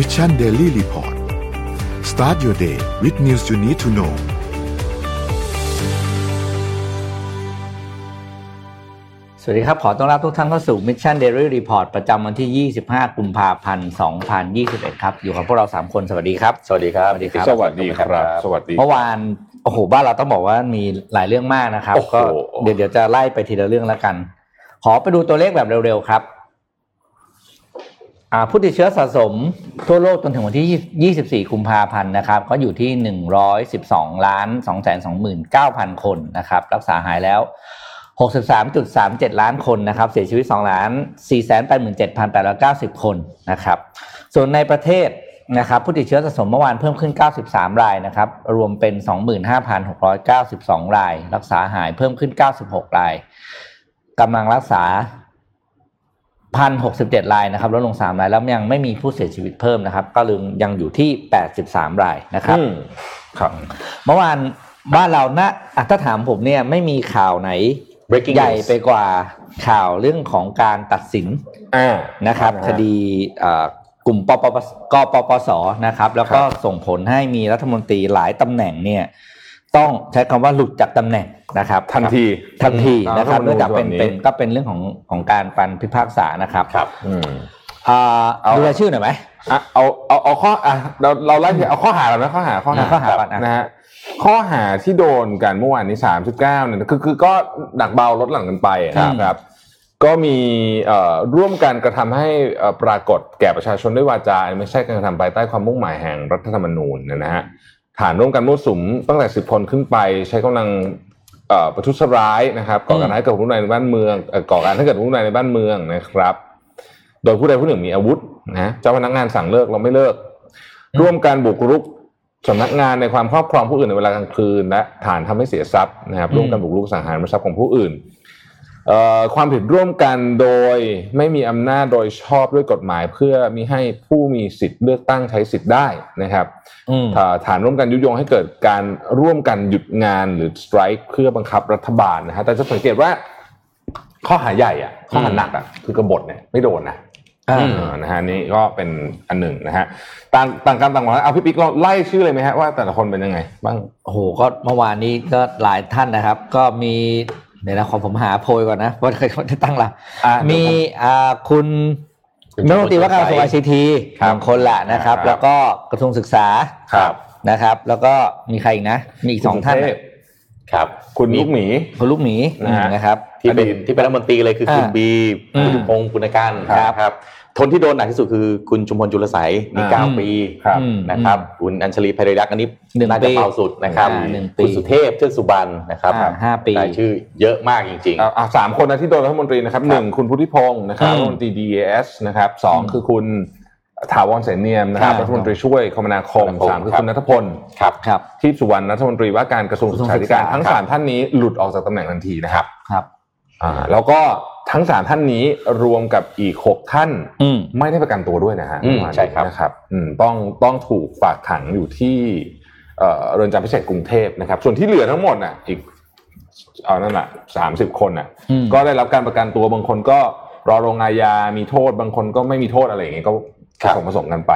Mission Daily Report start your day with news you need to know สวัสดีครับ ขอต้อนรับทุกท่านเข้าสู่ Mission Daily Report ประจำวันที่ 25 กุมภาพันธ์ 2021 ครับ อยู่กับพวกเรา 3 คน สวัสดีครับ สวัสดีครับ สวัสดีครับ สวัสดีครับ สวัสดี เมื่อวาน โอ้โห บ้านเราต้องบอกว่ามีหลายเรื่องมากนะครับโอ้โหก็เดี๋ยวเดี๋ยวจะไล่ไปทีละเรื่องแล้วกัน ขอไปดูตัวเลขแบบเร็วๆครับอ่า ผู้ติดเชื้อสะสมทั่วโลกจนถึงวันที่ 24 กุมภาพันธ์นะครับก็อยู่ที่ 112 ล้าน 229,000 คนนะครับ รักษาหายแล้ว 63.37 ล้านคนนะครับ เสียชีวิต 2 ล้าน 487,890 คนนะครับ ส่วนในประเทศนะครับผู้ติดเชื้อสะสมเมื่อวานเพิ่มขึ้น 93 รายนะครับ รวมเป็น 25,692 ราย รักษาหายเพิ่มขึ้น 96 รายกำลังรักษา 1,067รายนะครับลดลง3รายแล้วยังไม่มีผู้เสียชีวิตเพิ่มนะครับ ก็ลืมยังอยู่ที่83รายนะครับอืมครับเมื่อวานบ้านเรานะอะถ้าถามผมเนี่ยไม่มีข่าวไหน Breaking ใหญ่ news ไปกว่าข่าวเรื่องของการตัดสินอ่านะครับนะฮะคดีเอ่อกลุ่มปปปกปปสนะครับ แล้วก็ครับส่งผลให้มีรัฐมนตรีหลายตำแหน่งเนี่ย ต้องใช้คำว่าหลุดจากตำแหน่ง นะครับทันทีทันทีอืมนะครับรัฐธรรมนูญเนื่องจากเป็นฉบับนี้เป็นก็เป็นเรื่องของของการปันพิพากษานะครับครับอืมอ่าเอาดูรายชื่อหน่อยไหมอะเอาเอาเอาข้ออะเราเราไล่ทีเอาข้อหาเราไหมข้อหาข้อหาข้อหาก่อนอะนะฮะข้อหาที่โดนกันเมื่อวานนี้สามสิบเก้าเนี่ยคือคือก็หนักเบาลดหลั่งกันไปนะครับ ก็มีเอ่อร่วมกันกระทำให้เอ่อปรากฏแก่ประชาชนด้วยวาจาไม่ใช่การกระทำภายใต้ความมุ่งหมายแห่งรัฐธรรมนูญนะฮะฐานร่วมกันมั่วสุมตั้งแต่สิบคนขึ้นไปใช้กำลังเอ่อ ประทุษร้ายนะครับก่อการร้ายเกิดผู้ใดในบ้านเมืองเอ่อก่อการให้เกิดผู้ใดในบ้านเมืองนะครับ โดยผู้ใดผู้หนึ่งมีอาวุธนะเจ้าพนักงานสั่งเลิกเราไม่เลิก ร่วมกันบุกรุกสำนักงานในความครอบครองผู้อื่นในเวลากลางคืน และฐานทำให้เสียทรัพย์นะครับอืมร่วมกันบุกรุกสังหารทรัพย์ของผู้อื่นเอ่อ ความผิดร่วมกันโดยไม่มีอำนาจโดยชอบด้วยกฎหมาย เพื่อมิให้ผู้มีสิทธิ์เลือกตั้งใช้สิทธิ์ได้นะครับอืมฐาฐานร่วมกันยุยงให้เกิดการร่วมกันหยุดงานหรือสไตรค์เพื่อบังคับรัฐบาลนะฮะแต่จะสังเกตว่าข้อหาใหญ่อะข้อหาหนักอะคือกบฏเนี่ยไม่โดนนะอ่าเออนะฮะนี่ก็เป็นอันหนึ่งนะฮะต่างต่างกันต่างกันเอาพี่ปิ๊กเราไล่ชื่อเลยไหมฮะว่าแต่ละคนเป็นยังไง บ้างโอ้โหก็เมื่อวานนี้ก็หลายท่านนะครับ ก็มี เดี๋ยวนะขอผมหาโพยก่อนนะว่าใครคนที่ตั้งละอะมีอ่าคุณคุณรัฐมนตรีว่าการกระทรวงไอซีทีครับบางคนแหละนะครับครับ แล้วก็กระทรวงศึกษาครับนะครับ แล้วก็มีใครอีกนะ มีอีกสองท่านคุณสุเทนะพครับ คุณลูกหมีคุณลูกหมีนะฮะนะครับ ที่เป็นอดีตที่เป็นรัฐมนตรีเลยคือคุณอ่าบีอืมคุณพงศ์ปุณการครับนะ ครับคนที่โดนหนักที่สุดคือคุณชุมพลจุลไสยมีอ่าเก้าปีครับอืมนะครับคุณอัญชลีภัยรักษ์อันนี้หนึ่งน่าปีจะเบาสุดนะครับอ่าหนึ่งปีคุณสุเทพเทือกสุบรรณนะครับอ่าห้าปีรายชื่อเยอะมากจริงเอาเอาสามคนนะที่โดนรัฐมนตรีนะครับหนึ่งคุณพุทธิพงศ์นะครับอืมรัฐมนตรี DAS นะครับสองอืมคือคุณถาวรเสนเนียมนะครับครับรัฐมนตรีช่วยคมนาคมคมนาคมสามคือครับคุณนัทพลๆครับครับที่สุวรรณรัฐมนตรีว่าการกระทรวงศึกษาธิการกระทรวงศึกษาทั้งครับสามท่านนี้หลุดออกจากตำแหน่งทันทีนะครับครับ อ่าแล้วก็ ทั้งสามท่านนี้รวมกับอีกหกท่านอืมไม่ได้ประกันตัวด้วยนะฮะอืมเมื่อวานนี้ใช่ครับนะครับอืมต้องต้องถูกฝากขังอยู่ที่เอ่อเรือนจำพิเศษกรุงเทพนะครับ ส่วนที่เหลือทั้งหมดน่ะอีกเอานั่นแหละสามสิบคนน่ะอืมก็ได้รับการประกันตัวบางคนก็รอลงอาญา มีโทษบางคนก็ไม่มีโทษอะไรอย่างเงี้ยก็ครัผบสมผสมกันไป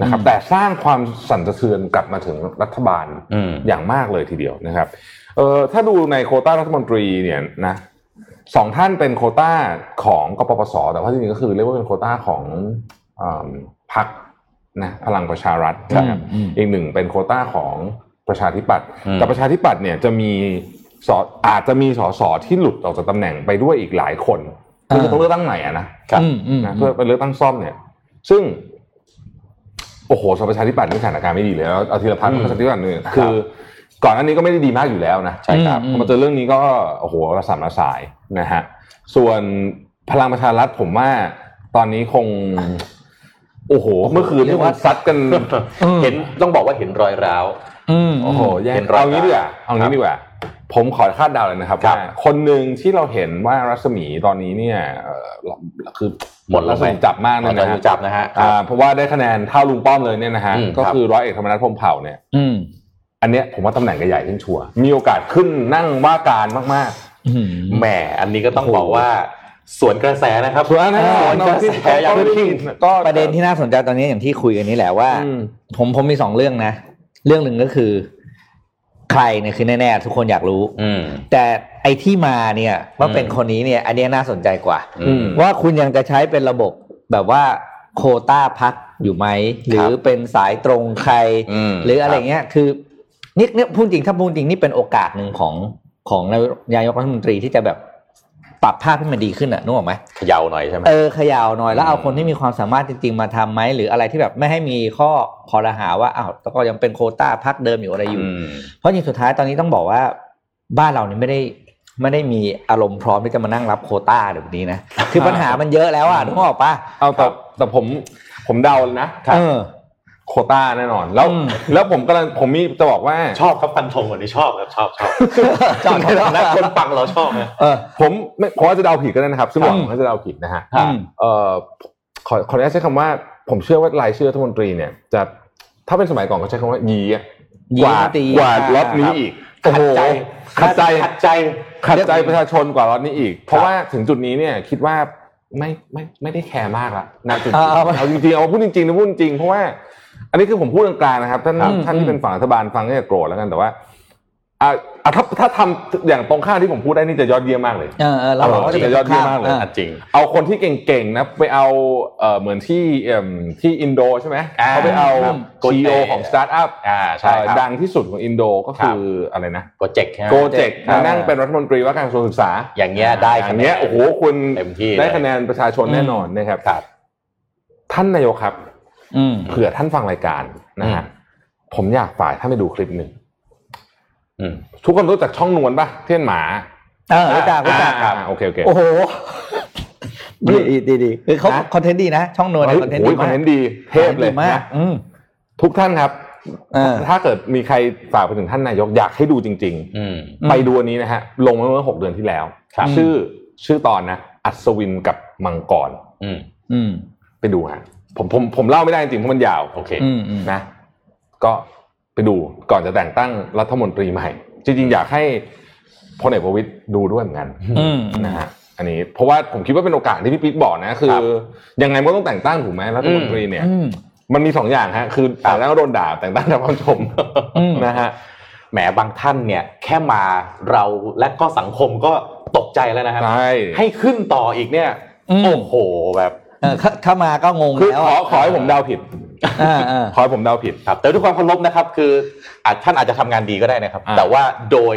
นะครับอืมแต่สร้างความสั่นสะเทือนกลับมาถึงรัฐบาลอืมอย่างมากเลยทีเดียวนะครับเออถ้าดูในโควต้ารัฐมนตรีเนี่ยนะ สองท่านเป็นโควต้าของกปปส แต่ว่าจริงๆก็คือเรียกว่าเป็นโควต้าของอพรรคนะพลังประชารัฐนะครับอืมอีกหนึ่งเป็นโควต้าของประชาธิปัตย์อืมแต่ประชาธิปัตย์เนี่ยจะมีสออาจจะมีสสที่หลุดออกจากตำแหน่งไปด้วยอีกหลายคนเพื่อจะต้องเลือกตั้งใหม่อะนะอืมอืมนะเพื่อไปเลือกตั้งซ่อมเนี่ย ซึ่ง โอ้โหสมประชาธิปัตย์นี่สถานการณ์ไม่ดีเลยแล้วเอาทีละพักอืมประชาธิปัตย์เนี่ยคือ ก่อนหน้านี้ก็ไม่ได้ดีมากอยู่แล้วนะใช่ครับพอมาเจอเรื่องนี้ก็โอ้โหระสำระสายนะฮะส่วนพลังประชารัฐผมว่าตอนนี้คง โอ้โห เมื่อคืนเรีที่ยกว่าซัดกันเห็นต้องบอกว่าเห็นรอยร้าวอืมโอ้โหแย่งเห็นรอยเอางี้ดีกว่าครับเอางี้ดีกว่า ผมขอคาดเดาเลยนะครับครับว่าคนหนึ่งที่เราเห็นว่ารัศมีตอนนี้เนี่ยเอ่อคือหมดแล้วรัศมีจับมากเลยตอนนะนี้ฮะจับนะฮะอ่าเพราะว่าได้คะแนนเท่าลุงป้อมเลยเนี่ยนะฮะอืมก็ครับคือร้อยเอกธรรมนัฐพรหมเผ่าเนี่ย อืมอันเนี้ยผมว่าตำแหน่งก็ใหญ่ขึ้นชัวร์มีโอกาสขึ้นนั่งว่าการมากอืมแหมอันนี้ก็ต้องโอ้โหบอกว่าสวนกระแสนะครับส่วนอันนั้นอ่าส่วนกระแสอย่างที่ก็ประเด็นที่น่าสนใจตอนนี้อย่างที่คุยกันนี้แหละว่าอืมผมผมมีสองเรื่องนะ เรื่องหนึ่งก็คือ ใครเนี่ยคือแน่ๆทุกคนอยากรู้ อืมแต่ไอ้ที่มาเนี่ยว่าเป็นอืมคนนี้เนี่ย อันเนี้ยน่าสนใจกว่าอืมว่าคุณยังจะใช้เป็นระบบแบบว่าโควต้าพักอยู่ไหมหรือเป็นสายตรงใครอืมหรืออะไรเงี้ยคือ นี่เนี่ยพูดจริงถ้าพูดจริงนี่เป็นโอกาสหนึ่งของของนายกรัฐมนตรีที่จะแบบปรับภาพให้มันดีขึ้นอะนึกออกไหมเขย่าหน่อยใช่ไหมเออเขยาวหน่อยแล้วเอาอืมคนที่มีความสามารถจริงๆมาทำไหมหรืออะไรที่แบบไม่ให้มีข้อคอรหาว่าอ้าวแล้วก็ยังเป็นโควต้าพักเดิมอยู่อะไรอยู่อืมเพราะจริงสุดท้ายตอนนี้ต้องบอกว่า บ้านเราเนี่ยไม่ได้ไม่ได้มีอารมณ์พร้อมที่จะมานั่งรับโควต้าแบบนี้นะคือปัญหามันเยอะแล้วอะนึกออกปะเอาแต่แต่ผมผมเดานะเออ โควต้าแน่นอน แล้วอืมแล้วผมกำลังผมมีจะบอกว่าชอบครับฟันธงวันนี้ชอบครับชอบชอบจอดเลยนะคนฟังเราชอบนะเออผมไม่เพราะว่าจะเดาผิดก็ได้นะครับซึ่งบอกอืมว่าจะเดาผิดนะฮะอืมเอ่อขอขออนุญาตใช้คำว่า ผมเชื่อว่ารายชื่อรัฐมนตรีเนี่ย จะถ้าเป็นสมัยก่อนก็ใช้คำว่ายีอะยีกว่าตีกว่าล็อตนี้อีกโอ้โหขัดใจขัดใจขัดใจขัดใจประชาชนกว่าล็อตนี้อีก เพราะว่าถึงจุดนี้เนี่ยคิดว่าไม่ไม่ไม่ได้แคร์มากละณจุดนี้เอาเอาเอาจริงๆเอาพูดจริงๆนะพูดจริงๆเพราะว่า อันนี้คือผมพูดกลางๆนะครับท่านครับท่านที่เป็นฝั่งรัฐบาลฟังก็อย่าโกรธแล้วกันแต่ว่าอะอะถ้าถ้าทำอย่างตรงข้ามที่ผมพูดได้นี่จะยอดเยี่ยมมากเลยเออเออเราบอกว่าจะเป็นยอดเยี่ยมมากเลยอะอะจริง เอาคนที่เก่งๆนะไปเอาเอ่อเหมือนที่เอิ่มที่อินโดใช่ไหมอ่าเขาไปเอาครับ CEO ของสตาร์ทอัพอ่าใช่ครับดังที่สุดของอินโดก็คืออะไรนะโปรเจกต์ Gojek ครับมานั่งเป็นรัฐมนตรีว่าการกระทรวงศึกษา อย่างเงี้ยได้อย่างเงี้ยโอ้โหคุณเต็มที่ได้เลยคะแนนประชาชนแน่นอนนะครับครับท่านนายกครับอืม เผื่อท่านฟังรายการนะฮะผมอยากฝ่ายท่านไปดูคลิปหนึ่งอืมทุกคนรู้จักช่องนวลป่ะที่เป็นหมาเออรู้จักรู้จักอ่าอ่าโอเคโอเคโอ้โหดีดีดีดีคือเขาคอนเทนต์ดีนะช่องนวลเฮ้ยคอนเทนต์โอ้ดียคอนมากเทนต์ดีเทพเลยดีมากนะอืมทุกท่านครับเออถ้าเกิดมีใครฝากไปถึงท่านนายกอยากให้ดูจริงอืมอืมๆไปดูอันนี้นะฮะลงมาเมื่อหกเดือนที่แล้วครับชื่อชื่อตอนนะ อัศวินกับมังกรอืมอืมไปดูฮะ ผมผมผมเล่าไม่ได้จริงๆเพราะมันยาวโอเคอืมอืมนะ ก็ไปดูก่อนจะแต่งตั้งรัฐมนตรีใหม่ จริงๆ อยากให้พลเอกประวิตยดูด้วยเหมือนกันอืมนะฮะอันนี้ เพราะว่าผมคิดว่าเป็นโอกาสที่พี่ปิ๊กบอกนะคือครับยังไงมันก็ต้องแต่งตั้งถูกไหมรัฐมนตรีเนี่ยอืมมันมีสองอย่างฮะคือแต่งตั้งก็โดนด่าแต่งตั้งรับความชมอืมนะฮะแหมบางท่านเนี่ย แค่มาเราและก็สังคมก็ตกใจแล้วนะครับใช่ให้ขึ้นต่ออีกเนี่ยอืมโอ้โหแบบ เออเข้าเข้ามาก็งงคือแล้วขออะขอให้ผมเดาผิดอ่าอ่าขอให้ผมเดาผิดครับ แต่ด้วยความเคารพนะครับ คืออาจท่านอาจจะทำงานดีก็ได้นะครับอ่าแต่ว่าโดย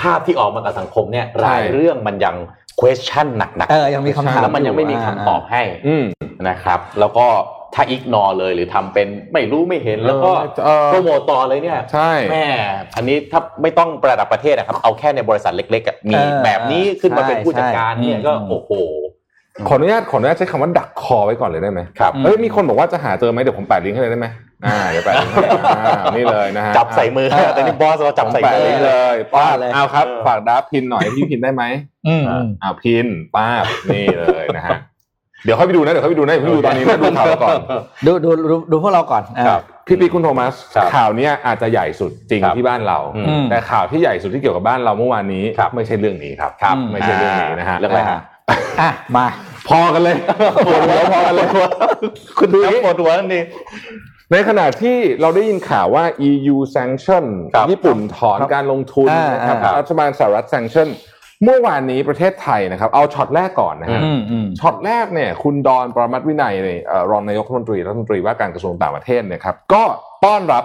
ภาพที่ออกมากับสังคมเนี่ยใช่รายเรื่องมันยัง question หนักเออยังมีคำๆถามแล้วมันยังไม่มีคำตอบให้อืมนะครับ แล้วก็ถ้าอิกนอเลยหรือทำเป็นไม่รู้ไม่เห็นแล้วก็เออโปรโมตต่อเลยเนี่ยใช่แม่อันนี้ถ้าไม่ต้องประดับประเทศนะครับ เอาแค่ในบริษัทเล็กๆอะมีเออแบบนี้ขึ้นมาเป็นผู้จัดการใช่เนี่ยก็อืมโอ้โห ขออนุญาตขออนุญาตใช้คำว่าดักคอไว้ก่อนเลยได้ไหมครับอืมเอ้ยมีคนบอกว่าจะหาเจอไหมเดี๋ยวผมแปะลิงก์ให้เลยได้ไหมอ่าเดี๋ยวแปะลิงก์ให้อ่านี่เลยนะฮะจับใส่มือแต่นี่บอสเราจับใส่แปะมือลิงก์เลยป้าบเลยเอาครับเออฝากดับพินหน่อยพี่พินได้ไหมอืมอืมเอาพินป้าบนี่เลยนะฮะเดี๋ยวค่อยไปดูนะเดี๋ยวค่อยไปดูนะอย่าเพิ่งดูตอนนี้นะดูข่าวก่อนดูดูดูดูพวกเราก่อนอ่าครับพี่ปีคุณโทมัสครับข่าวเนี้ยอาจจะใหญ่สุดจริงครับที่บ้านเราอืมแต่ข่าวที่ใหญ่สุดที่เกี่ยวกับบ้านเราเมื่อวานนี้ครับไม่ใช่เรื่องนี้ครับครับไม่ใช่เรื่องนี้นะฮะเรื่องอะไรฮะ อะมาพอกันเลยปวดหัวพอกันเลยคุณดูปวดหัวนั่นดีในขณะที่เราได้ยินข่าวว่า EU sanction ครับญี่ปุ่นถอนครับการลงทุนอ่านนะครับอ่ารัฐบาลสหรัฐ sanction เมื่อวานนี้ประเทศไทยนะครับ เอาช็อตแรกก่อนนะฮะอืมอืมช็อตแรกเนี่ย คุณดอนปรมัตถ์วินัยเนี่ยเอ่อรองนายกรัฐมนตรีรัฐมนตรีว่าการกระทรวงต่างประเทศเนี่ยครับก็ต้อนรับ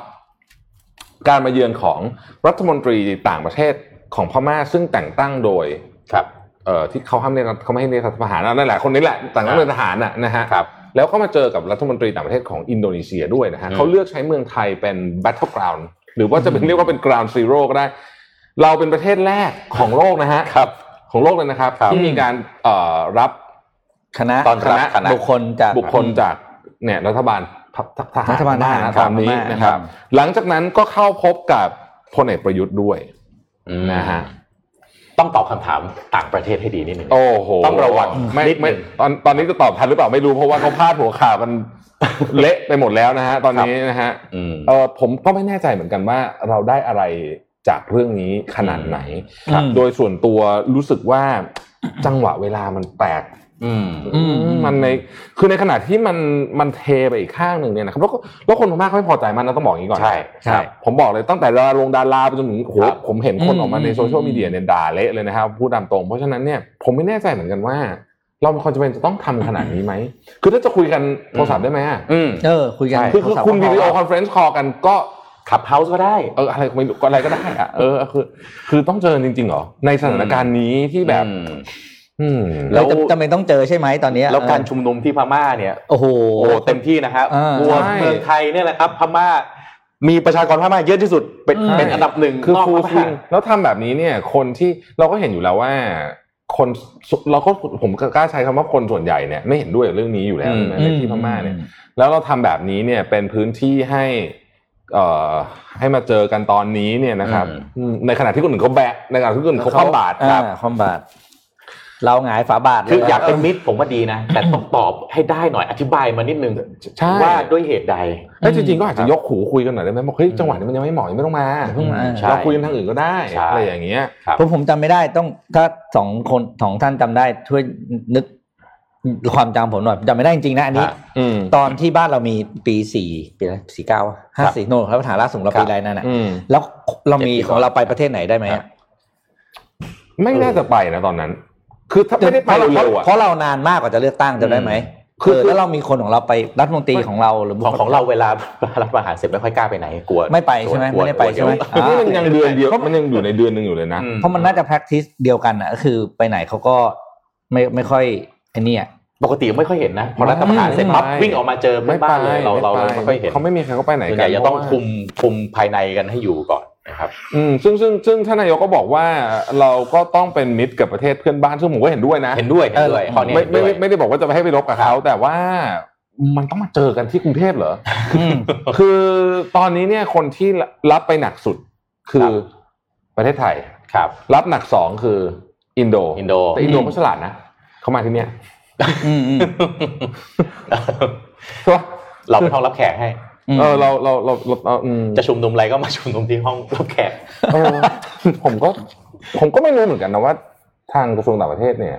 การมาเยือนของรัฐมนตรีต่างประเทศของพม่าซึ่งแต่งตั้งโดยครับเอ่อ ที่เขาห้ามเรียกรัฐเขาไม่ให้เรียกรัฐประหารนั่นแหละคนนี้แหละแต่งตั้งเป็นทหารน่ะนะฮะครับแล้วก็มาเจอกับรัฐมนตรีต่างประเทศของอินโดนีเซียด้วยนะฮะอืมเขาเลือกใช้เมืองไทยเป็น battle ground หรือว่าจะเป็นอืมเรียกว่าเป็น ground zero ก็ได้ เราเป็นประเทศแรกของโลกนะฮะครับของโลกเลยนะครับครับที่มีการเอ่อรับคณะตอนรับคณะบุคคลจากบุคคลจากเนี่ยรัฐบาลททหารรัฐบาลทหารนะตอนนี้ครับนะครับ หลังจากนั้นก็เข้าพบกับพลเอกประยุทธ์ด้วยนะฮะ ต้องตอบคำถามต่างประเทศให้ดีนิดนึงโอ้โหต้องระวังไม่นิดนึงไม่ตอนตอนนี้จะตอบทันหรือเปล่าไม่รู้เพราะว่าเขาพาดหัวข่าวกันเละไปหมดแล้วนะฮะตอนนี้นะฮะอืมเออผมก็ไม่แน่ใจเหมือนกันว่าเราได้อะไรจากเรื่องนี้ขนาดไหนครับโดยส่วนตัวรู้สึกว่าจังหวะเวลามันแปลกอื มอืมมันในคือในขณะที่มันมันเทไปอีกข้างหนึ่งเนี่ยนะครับแล้วก็แล้วคนพม่าเขาไม่พอใจมันนะต้องบอกอย่างนี้ก่อนใช่ใช่ครับผมบอกเลยตั้งแต่ดาราลงดาราไปจนถึงโอ้โหครับผมเห็นคนออกมาในอืมโซเชียลมีเดียเนี่ยด่าเละเลยนะครับพูดตามตรง เพราะฉะนั้นเนี่ยผมไม่แน่ใจเหมือนกันว่า เรามีความจำเป็นจะต้องทำขนาดนี้ไหมคือถ้าจะคุยกันโทรศัพท์ได้ไหมอะอืมเออคุยกันใช่คือคือคุณวิดีโอคอนเฟรนซ์คอลกันก็ขับเฮาส์ก็ได้เอออะไรไม่รู้ก็อะไรก็ได้อะเออคือ คือต้องเจอจริงๆเหรอในสถานการณ์นี้ที่แบบอืมอืม แล้แล้ววจำเป็นต้องเจอใช่ไหมตอนเนี้ยแล้วการชุมนุมที่พม่าเนี่ยโอ้โหโอ้เต็มที่นะครับอ่าวัวใช่เมืองไทยเนี่ยแหละครับพม่ามีประชากรพม่าเยอะที่สุดเป็นอืมเป็นอันดับหนึ่งคือนอกฟูลพสวิม่างแล้วทำแบบนี้เนี่ย คนที่เราก็เห็นอยู่แล้วว่า คนเราก็ผมกล้าใช้คำว่าคนส่วนใหญ่เนี่ยไม่เห็นด้วยกับเรื่องนี้อยู่แล้วอืมในที่พม่าเนี่ย แล้วเราทำแบบนี้เนี่ยเป็นพื้นที่ให้เอ่อให้มาเจอกันตอนนี้เนี่ยนะครับอืมอืมในขณะที่คนอื่นเขาแบกในขณะที่คนอื่นเขาคว่ำบาตรครับอ่าความบาท เราหงายฝาบาทเลยคืออยากเป็นมิตรผมว่าดีนะ แต่ต้องตอบให้ได้หน่อยอธิบายมานิดนึงใช่ว่าด้วยเหตุใดเอ้ยจริงๆก็อาจจะยกหูคุยกันหน่อยได้ไหมบอกเฮ้ยจังหวะนี้มันยังไม่เหมาะยังไม่ต้องมาอย่าเพิ่งมาใช่เราคุยกันทางอื่นก็ได้ใช่อะไรอย่างเงี้ยครับผมผมจำไม่ได้ต้องถ้าสองคนสองท่านจำได้ช่วยนึกความจำผมหน่อยจำไม่ได้จริงๆนะอันนี้ครับอืมตอนที่บ้านเรามีปีสี่ปีอะไรสี่เก้าห้าสี่โน่นแล้วปัญหาล่าสุดเราปีอะไรนั่นน่ะอืมแล้วเรามีเจ็ดปีของเราไปประเทศไหนได้ไหมครัอะบไม่น่าจะไปนะตอนนั้น คือถ้าไม่ได้ไปเพราะเร็วๆอะ เพราะเรานานมากกว่าจะเลือกตั้งจะได้ไหมคือเออแล้วเรามีคนของเราไปรัฐมนตรีของเราหรือของของเราเวลารับประหารเสร็จไม่ค่อยกล้าไปไหนกลัวไม่ไปใช่ไหมกลัวไม่ได้ไปกลัวใช่ไหมเดี๋ยวนี่มันยังเดือนเดียวมันยังอยู่ในเดือนหนึ่งอยู่เลยนะอืเพราะมันน่าจะ practice เดียวกันนะก็คือไปไหนเขาก็ไม่ไม่ค่อยไอ้นี่อะปกติไม่ค่อยเห็นนะพอรัฐประหารเสร็จปั๊บไม่วิ่งออกมาเจอไม่ไม่ไปบ้านเลยเราเราเลยไม่ค่อยเห็นเขาไม่มีใครเขาไปไหนส่วนกัใหนญ่จะต้องเพราว่าคุมคุมภายในกันให้อยู่ก่อน นะครับอืมซึ่งซึ่งซึ่งท่านนายกก็บอกว่าเราก็ต้องเป็นมิตรกับประเทศเพื่อนบ้านซึ่งผมก็เห็นด้วยนะ เห็นด้วยเห็นด้วยข้อนี้ไม่เห็นไม่ด้วยไม่ไม่ได้บอกว่าจะไปให้ไปรบกับเขาแต่ว่ามันต้องมาเจอกันที่กรุงเทพเหรอคือตอนนี้เนี่ยคนที่รับไปหนักสุดคือประเทศไทยครับ รับหนักสองคืออินโดอินโดแต่อินโดเขาฉลาดนะเขามาที่เนี่ยอืมอืมใช่ปะเราไม่ต้องรับแขกให้ เออเราเราเราเราเราอืมจะชุมนุมอะไรก็มาชุมนุมที่ห้องรับแขกเออผมก็ ผมก็ไม่รู้เหมือนกันนะว่า ทางกระทรวงต่างประเทศเนี่ย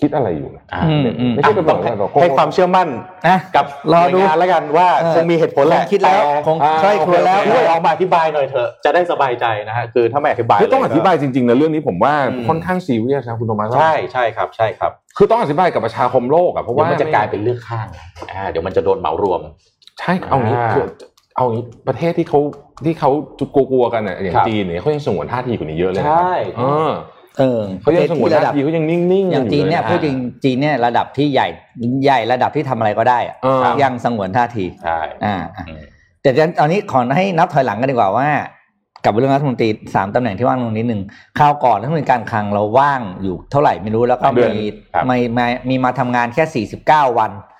คิดอะไรอยู่นะอ่าอืมอืมไม่ใช่เป็นต้องแบบให้ความเชื่อมั่นอะกับรอดูหน่วยงานแล้วกันว่าเออคงมีเหตุผลแหละคงคิดแล้วคงใคร่ครวญแล้วช่วยออกมาอธิบายหน่อยเถอะจะได้สบายใจนะฮะคือถ้าไม่อธิบายคือต้องอธิบายจริงๆนะเรื่องนี้ผมว่าอืมค่อนข้างซีเรียสนะคุณโทมัสใช่ใช่ครับใช่ครับคือต้องอธิบายกับประชาคมโลกอะเพราะเดี๋ยวว่ามันจะกลายเป็นเลือกข้างอ่าเดี๋ยวมันจะโดนเหมารวม ใช่เอางี้อ่าคือเอางี้ประเทศที่เขาที่เขาจุดกลัวๆกันอะอย่างครับจีนเนี่ยเขายังสงวนท่าทีกว่านี้เยอะเลยนะใช่เออเออเขายังสงวนระท่าดับทีเขายังนิ่งๆอย่างจีนเนี่ยลพูดจริงจีนเนี่ยระดับที่ใหญ่ใหญ่ระดับที่ทำอะไรก็ได้อะเออยังสงวนท่าทีใช่อ่าอะอืมแต่ตอนนี้ขอให้นับถอยหลังกันดีกว่าว่ากับเรื่องรัฐมนตรีสามตำแหน่งที่ว่างลงนิดหนึ่งคราวก่อนรัฐมนตรีการคลังเราว่างอยู่เท่าไหร่ไม่รู้แล้วก็เดือนมีครับมีมามีมาทำงานแค่สี่สิบเก้าวันอืม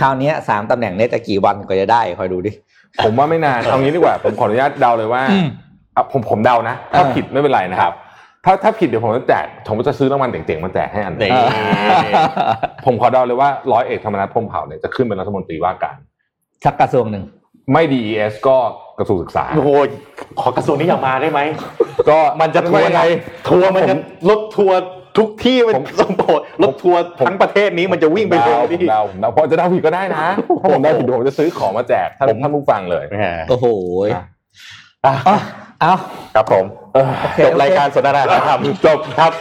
คราวเนี้ยสามตำแหน่งเนี้จะกี่วันก็จะได้คอยดูดิ ผมว่าไม่นานเอางี้ดีกว่า ผมขออนุญาตเดาเลยว่าอืมอะผมผมเดานะ ถ้าเออผิดไม่เป็นไรนะครับ ถ้าถ้าผิดเดี๋ยวผมจะแจกผมจะซื้อรางวัลเจ๋งๆมาแจกให้อันหนึ่งนี่ผมขอเดาเลยว่าร้อยเอกธรรมนัฐพรหมเผ่าเนี่ยจะขึ้นเป็นรัฐมนตรีว่าการสักกระทรวงหนึ่งไม่ DES ก็กระทรวงศึกษาโอ้โหขอกระทรวงนี้อย่ามาได้ไหมก็มันจะทัวร์ไม่ไงไงทัวร์มันจะรถทัวร์ ทุกที่มันผมสมโภชรถทัวร์ทั้งประเทศนี้มันจะวิ่งไปเดาลงผมที่เดาผมเดาเพราะจะเดาผิดก็ได้นะถ้าผมเดาผิดผมจะซื้อของมาแจกท่านผมท่านผู้ฟังเลยแหมโอ้โหอะอะเอาเอาครับผมเคจบโอเครายการสนทนาธรรมจบครับ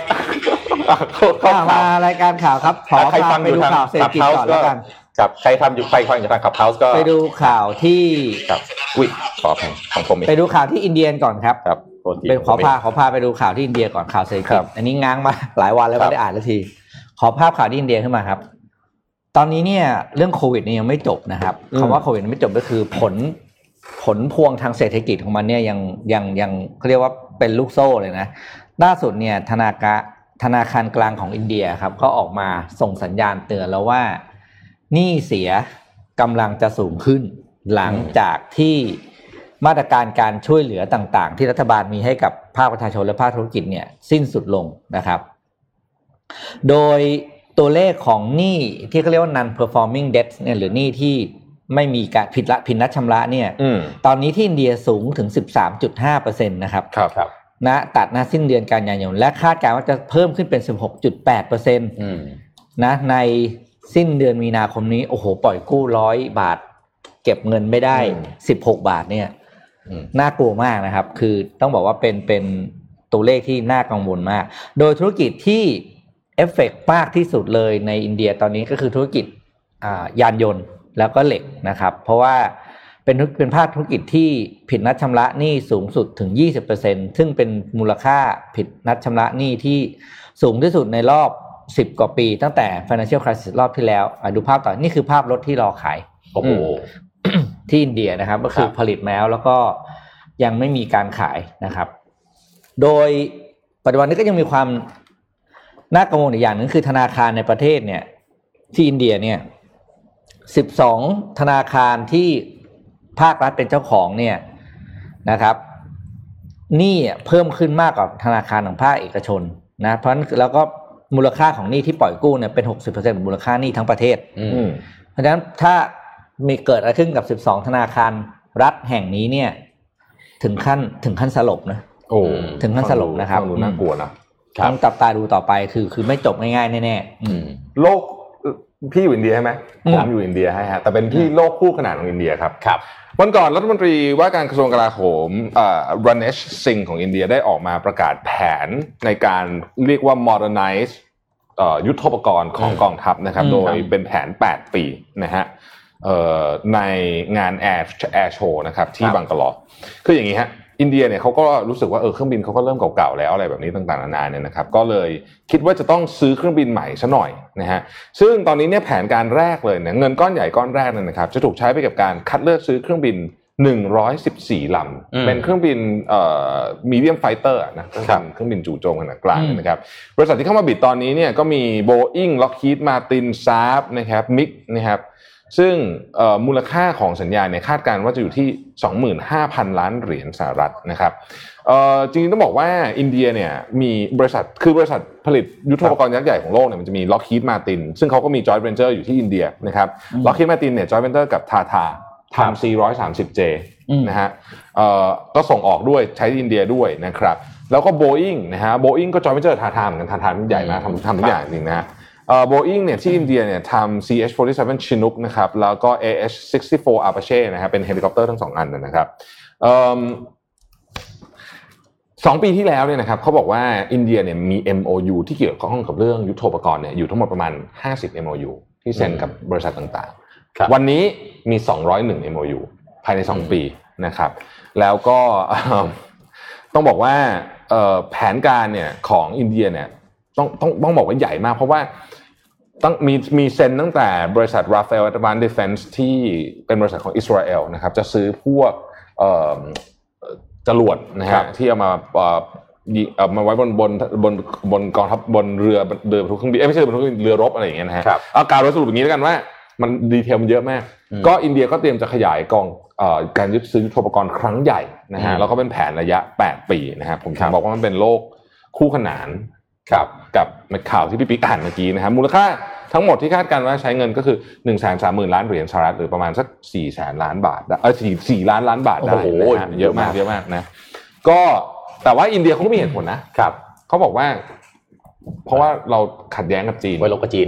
อะเข้าเข้าอะข่าวมารายการข่าวครับขอใครพาฟังไปอยู่ดูทางข่าวเศรษฐกิจก่อนแล้วกันครับใครทำอยู่ใครฟังอยู่ทางขับเฮาส์ก็ไปดูข่าวที่ครับอุ้ยขออภัยของผมเองไปดูข่าวที่อินเดียก่อนครับครับโทษทีเป็นขอผมเงพาขอพาไปดูข่าวที่อินเดียก่อนข่าวเศรษฐครักิจบอันนี้ง้างมาหลายวันแล้วครับไม่ได้อ่านสักที ขอภาพข่าวที่อินเดียขึ้นมาครับ ตอนนี้เนี่ยเรื่องโควิดเนี่ยยังไม่จบนะครับอืมคำว่าโควิดยังไม่จบก็คือผลผลพวงทางเศรษฐกิจของมันเนี่ยยังยังยังเขาเรียกว่าเป็นลูกโซ่เลยนะล่าสุดเนี่ยธนากะธนาคารกลางของอินเดียครับ ก็ออกมาส่งสัญญาณเตือนแล้วว่าหนี้เสียกำลังจะสูงขึ้น หลังจากที่ มาตรการการช่วยเหลือต่างๆ ที่รัฐบาลมีให้กับภาคประชาชนและภาคธุรกิจเนี่ยสิ้นสุดลงนะครับ โดยตัวเลขของหนี้ที่เขาเรียกว่า non performing debt เนี่ยหรือหนี้ที่ไม่มีการผิดละผิดนัดชำระเนี่ยอืมตอนนี้ที่อินเดียสูงถึง 13.5%นะครับครับครับณตัดหน้าสิ้นเดือนกันยายนและคาดการณ์ว่าจะเพิ่มขึ้นเป็น 16.8%อืมนะในสิ้นเดือนมีนาคมนี้ โอ้โห ปล่อยกู้ร้อยบาท เก็บเงินไม่ได้สิบหกบาทเนี่ยอืม น่ากลัวมากนะครับ คือต้องบอกว่าเป็นเป็นตัวเลขที่น่ากังวลมาก โดยธุรกิจที่เอฟเฟกต์มากที่สุดเลยในอินเดียตอนนี้ก็คือธุรกิจอ่ายานยนต์แล้วก็เหล็กนะครับ เพราะว่าเป็นธุเป็นภาคธุรกิจที่ผิดนัดชำระหนี้สูงสุดถึง 20%ซึ่งเป็นมูลค่าผิดนัดชำระหนี้ที่สูงที่สุดในรอบ 10 กว่าปี ตั้งแต่ financial crisis รอบที่แล้วอะดูภาพต่อนี่คือภาพรถที่รอขายโอ้โห ที่อินเดียนะครับ ก็คือครับผลิตแล้วแล้วก็ยังไม่มีการขายนะครับ โดยปัจจุบันนี้ก็ยังมีความน่ากังวลอีกอย่างหนึงคือธนาคารในประเทศเนี่ย ที่อินเดียเนี่ยสิบสองธนาคารที่ภาครัฐเป็นเจ้าของเนี่ยนะครับหนี้อะเพิ่มขึ้นมากกว่าธนาคารของภาคเอกชนนะเพราะฉะนั้นแล้วก็มูลค่าของหนี้ที่ปล่อยกู้เนี่ยเป็นหกสิบเปอร์เซ็นต์มูลค่าหนี้ทั้งประเทศอือืมมเพราะฉะนั้นถ้า มีเกิดอะไรขึ้นกับ12ธนาคารรัฐแห่งนี้เนี่ย ถึงขั้นถึงขั้นสลบนะโอ้ถึงขั้นสลบนะครับฟังดูน่ากลัวนะครับต้องจับตาดูต่อไปคือ คือไม่จบง่ายๆแน่ๆอือืมมโลกพี่อยู่อินเดียใช่ไหมอืมผมอยู่อินเดียให้ฮะแต่เป็นที่โลกคู่ขนานของอินเดียครับครับวันก่อนรัฐมนตรีว่าการกระทรวงกลาโหมรันเนชซิงของอินเดียได้ออกมาประกาศแผนในการเรียกว่า modernize เอ่อยุทโธปกรณ์ของอืมกองทัพนะครับอืมโดยครับเป็นแผน 8 ปีนะฮะเอ่อ ในงาน Air Air Show นะครับที่ครับบังกลอคืออย่างนี้ฮะอินเดียเนี่ยเขาก็รู้สึกว่าเออเครื่องบินเขาก็เริ่มเก่าๆแล้วอะไรแบบนี้ต่างๆนานาเนี่ยนะครับก็เลยคิดว่าจะต้องซื้อเครื่องบินใหม่ซะหน่อยนะฮะซึ่งตอนนี้เนี่ยแผนการแรกเลยเนี่ยเงินก้อนใหญ่ก้อนแรกเนี่ยนะครับจะถูกใช้ไปกับการคัดเลือกซื้อเครื่องบิน 114ลอืมำเป็นเครื่องบินเอ่อmedium fighter นะครับเครื่องบินจู่โจมขนาดกลางอืมนะครับบริษัทที่เข้ามา bid ตอนนี้เนี่ยก็มี Boeing Lockheed Martin Saab นะครับ MiG นะครับ ซึ่งเอ่อมูลค่าของสัญญาเนี่ยคาดการณ์ว่าจะอยู่ที่ 25,000 ล้านเหรียญสหรัฐนะครับเอ่อจริงๆต้องบอกว่าอินเดียเนี่ยมีบริษัทคือบริษัทผลิตยุทโธปกรณ์ยักษ์ใหญ่ของโลกเนี่ยมันจะมี Lockheed Martin ซึ่งเขาก็มี joint venture อยู่ที่อินเดียนะครับอืม Lockheed Martin เนี่ย joint venture กับ Tata ครับทำ C130J อืมนะฮะเอ่อก็ส่งออกด้วยใช้ที่อินเดียด้วยนะครับแล้วก็ Boeing นะฮะ Boeing ก็จอยไม่เจอทาทาเหมือนกันทาทามันใหญ่มากทำทำทุกอย่างจริงนะฮะ เอ่อ Boeing เนี่ยที่อินเดียเนี่ยทำ CH-47 Chinook นะครับแล้วก็ AH-64 Apache นะฮะเป็นเฮลิคอปเตอร์ทั้งสองอันนะครับเอิ่มสองปีที่แล้วเนี่ยนะครับเขาบอกว่าอินเดียเนี่ยมี MOU ที่เกี่ยวข้องกับเรื่องยุทโธปกรณ์เนี่ยอยู่ทั้งหมดประมาณ 50 MOU ที่เซ็นกับบริษัทต่างๆครับวันนี้มี 201 MOU ภายใน 2 ปีนะครับ แล้วก็เอิ่มต้องบอกว่าเอ่อแผนการเนี่ยของอินเดียเนี่ย ต้องต้องต้องบอกว่าใหญ่มาก เพราะว่าต้องมีมีเซ็นตั้งแต่บริษัท Rafael Advanced Defense ที่เป็นบริษัทของอิสราเอลนะครับจะซื้อพวกเอ่อจรวดนะครัฮะบที่เอามาเอ่อยิงเอามาไว้บนบนบนบนกองทัพบนเรือเรือบรรทุกเครื่องบินเอ้ยไม่ใช่เรือบรรทุกเครื่องบินเรือรบอะไรอย่างเงี้ยนะฮะครับเอาการสรุปอย่างนี้แล้วกันว่า มันดีเทลมันเยอะมากอืมก็อินเดียก็เตรียมจะขยายกองเอ่อการยึดซื้อยุทโธปกรณ์ครั้งใหญ่นะฮะอืมแล้วก็เป็นแผนระยะ 8 ปีนะฮะผมครัถึงบบอกว่ามันเป็นโลกคู่ขนาน ครับกับข่าวที่พี่ปิ๊กอ่านเมื่อกี้นะครับมูลค่าทั้งหมดที่คาดการณ์ว่าใช้เงินก็คือ1นึ่งแสนสามหมื่นล้านเหรียญสหรัฐหรือประมาณสัก4ี่แสนล้านบาทได้เออสี่สี่ล้านล้านบาทได้โอ้โหนะฮะเยอะมากเยอะมากนะ ก็แต่ว่าอินเดียเขาก็มีเหตุผลนะครับเขาบอกว่า เพราะว่าเราขัดแย้งกับจีนไว้ลบกับจีน